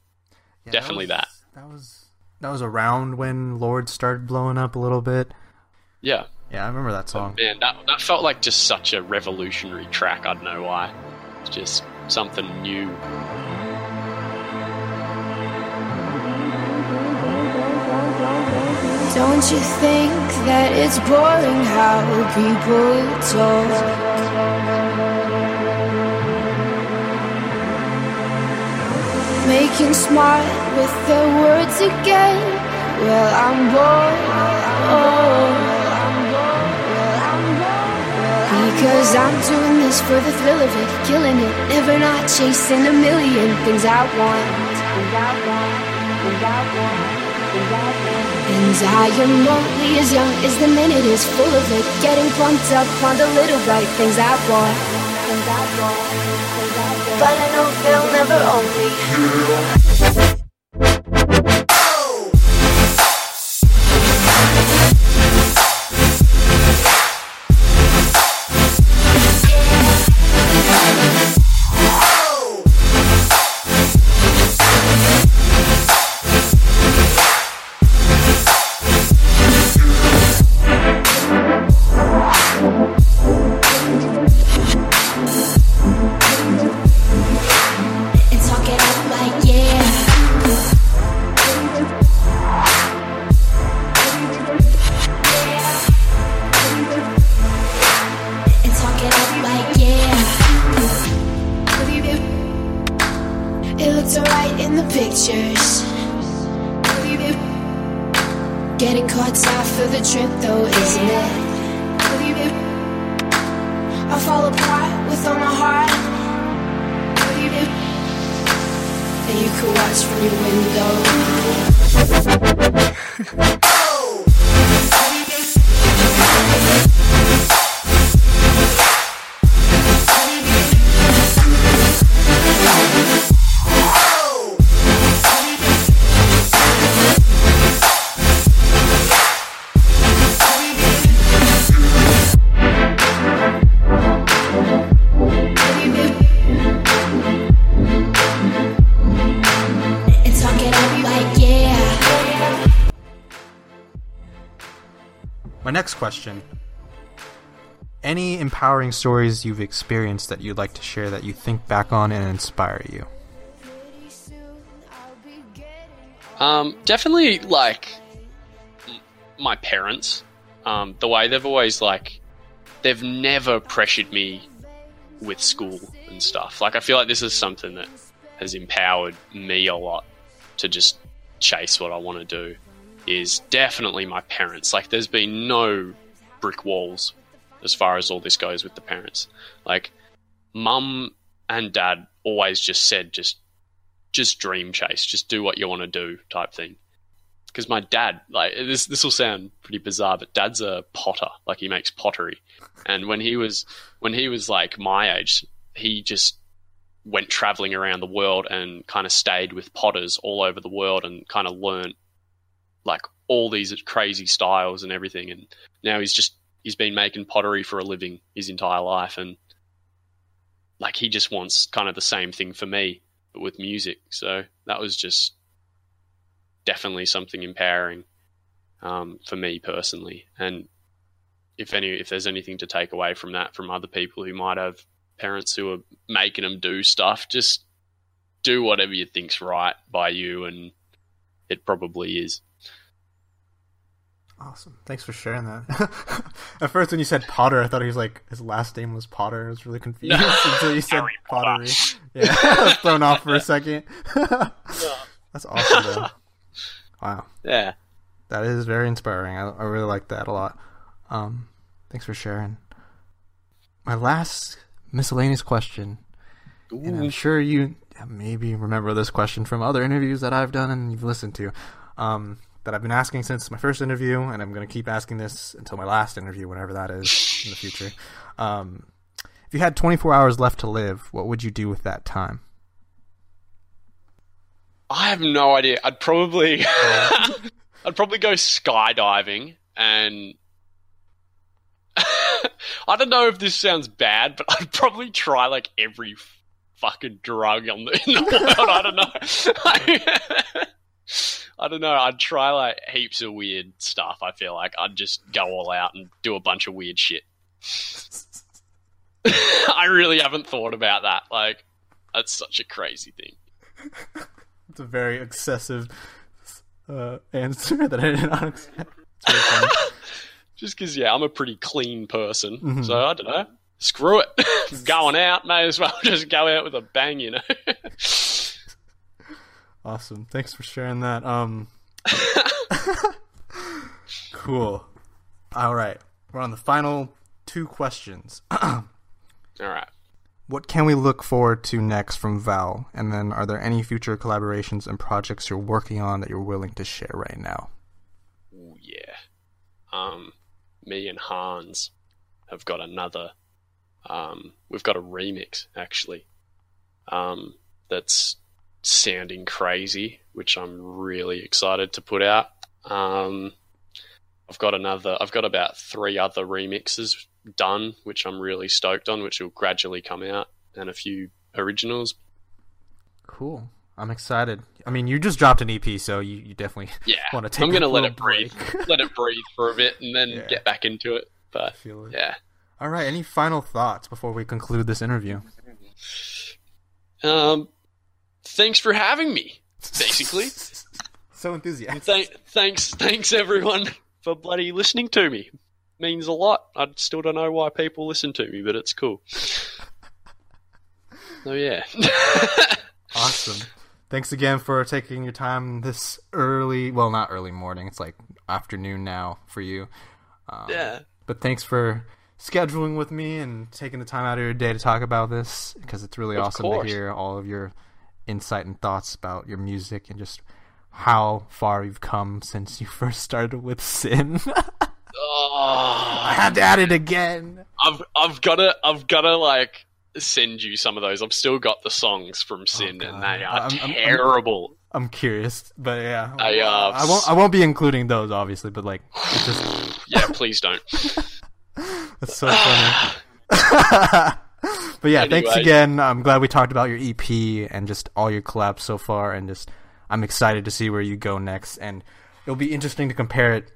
Yeah, Definitely was- that. That was that was around when Lorde started blowing up a little bit. Yeah. Yeah, I remember that song. Man, that that felt like just such a revolutionary track. I don't know why. It's just something new. Don't you think that it's boring how people talk? Making smart with their words again. Well, I'm bored. Oh. Because I'm doing this for the thrill of it, killing it, never not chasing a million things I want. Things I want. Things I want. Things I want. And I am only as young as the minute is full of it. Getting pumped up on the little bright things I want. Things I want. Things I want. But I know they'll never own me. My next question. Any empowering stories you've experienced that you'd like to share that you think back on and inspire you? Um, definitely like my parents. Um, the way they've always like they've never pressured me with school and stuff. Like I feel like this is something that has empowered me a lot to just chase what I want to do. Is definitely my parents. Like there's been no brick walls as far as all this goes with the parents. Like mum and dad always just said just just dream chase, just do what you want to do type thing. Because my dad, like this, this will sound pretty bizarre, but dad's a potter. Like he makes pottery, and when he was when he was like my age, he just went traveling around the world and kind of stayed with potters all over the world and kind of learned like all these crazy styles and everything. And now he's just he's been making pottery for a living his entire life, and like he just wants kind of the same thing for me but with music. So that was just definitely something empowering um, for me personally. And if any, if there's anything to take away from that from other people who might have parents who are making them do stuff, just do whatever you think's right by you, and it probably is. Awesome. Thanks for sharing that. At first, when you said Potter, I thought he was like his last name was Potter. I was really confused until you said Harry Potter. pottery. Yeah, I was thrown off for a second. That's awesome, though. Wow. Yeah. That is very inspiring. I, I really like that a lot. Um, thanks for sharing. My last miscellaneous question, and I'm sure you maybe remember this question from other interviews that I've done and you've listened to, um, that I've been asking since my first interview, and I'm going to keep asking this until my last interview, whenever that is in the future. Um, if you had 24 hours left to live, what would you do with that time? I have no idea. I'd probably I'd probably go skydiving and I don't know if this sounds bad, but I'd probably try like every fucking drug on the, in the world. I don't know. I don't know. I'd try like heaps of weird stuff. I feel like I'd just go all out and do a bunch of weird shit. I really haven't thought about that. Like, that's such a crazy thing. It's a very excessive uh, answer that I did not expect. It's very funny. Just because, yeah, I'm a pretty clean person. So I don't know. Screw it. Going out, may as well just go out with a bang, you know? Awesome. Thanks for sharing that. Um Cool. All right. We're on the final two questions. All right. what can we look forward to next from Val? And then are there any future collaborations and projects you're working on that you're willing to share right now? Ooh, yeah. Um, me and Hans have got another. Um, we've got a remix actually. Um, that's sounding crazy, which I'm really excited to put out. Um, I've got another. I've got about three other remixes done, which I'm really stoked on, which will gradually come out, and a few originals. Cool. I'm excited. I mean, you just dropped an EP, so you, you definitely Yeah, want to take. I'm gonna let it breathe, break. let it breathe for a bit, and then Yeah. get back into it. But Feel it. yeah, All right. Any final thoughts before we conclude this interview? um, thanks for having me. Basically, so enthusiastic. Th- thanks, thanks everyone for bloody listening to me. Means a lot. I still don't know why people listen to me, but it's cool. So yeah, Awesome. Thanks again for taking your time this early. Well, not early morning. It's like afternoon now for you. Um, yeah. But thanks for scheduling with me and taking the time out of your day to talk about this because it's really Of awesome course. to hear all of your insight and thoughts about your music and just how far you've come since you first started with Sin. Oh, I have to add it again. I've I've gotta I've gotta like send you some of those. I've still got the songs from Sin, and Oh, God. they are I'm- I'm- I'm- terrible. I'm curious, but yeah, I, uh, I won't. I won't be including those, obviously, but like, just yeah, please don't. That's so funny. But yeah, thanks again. I'm glad we talked about your EP and just all your collabs so far, and just I'm excited to see where you go next. And it'll be interesting to compare it,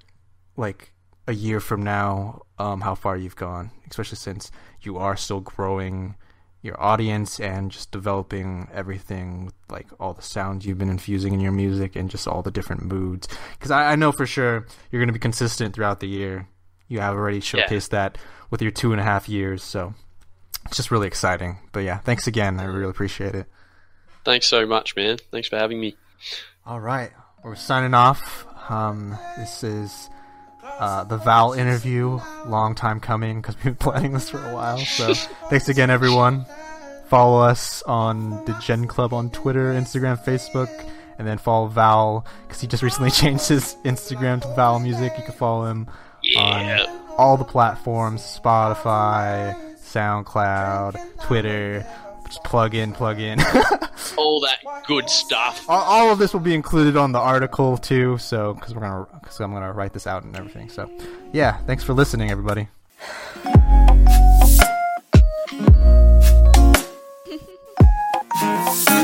like a year from now, um, how far you've gone, especially since you are still growing your audience and just developing everything with like all the sounds you've been infusing in your music and just all the different moods. Because I, I know for sure you're going to be consistent throughout the year. You have already showcased that with your two and a half years, so it's just really exciting. But yeah, thanks again. I really appreciate it. Thanks so much, man. Thanks for having me. All right, we're signing off. Um, this is uh, the Val interview. Long time coming because we've been planning this for a while. So thanks again, everyone. Follow us on the Gen Club on Twitter, Instagram, Facebook, and then follow Val because he just recently changed his Instagram to Val Music. You can follow him Yeah. on all the platforms: Spotify, SoundCloud, Twitter. Just plug in, plug in. all that good stuff. All, all, of this will be included on the article too. So because we're gonna, because I'm gonna write this out and everything. So, yeah, thanks for listening, everybody.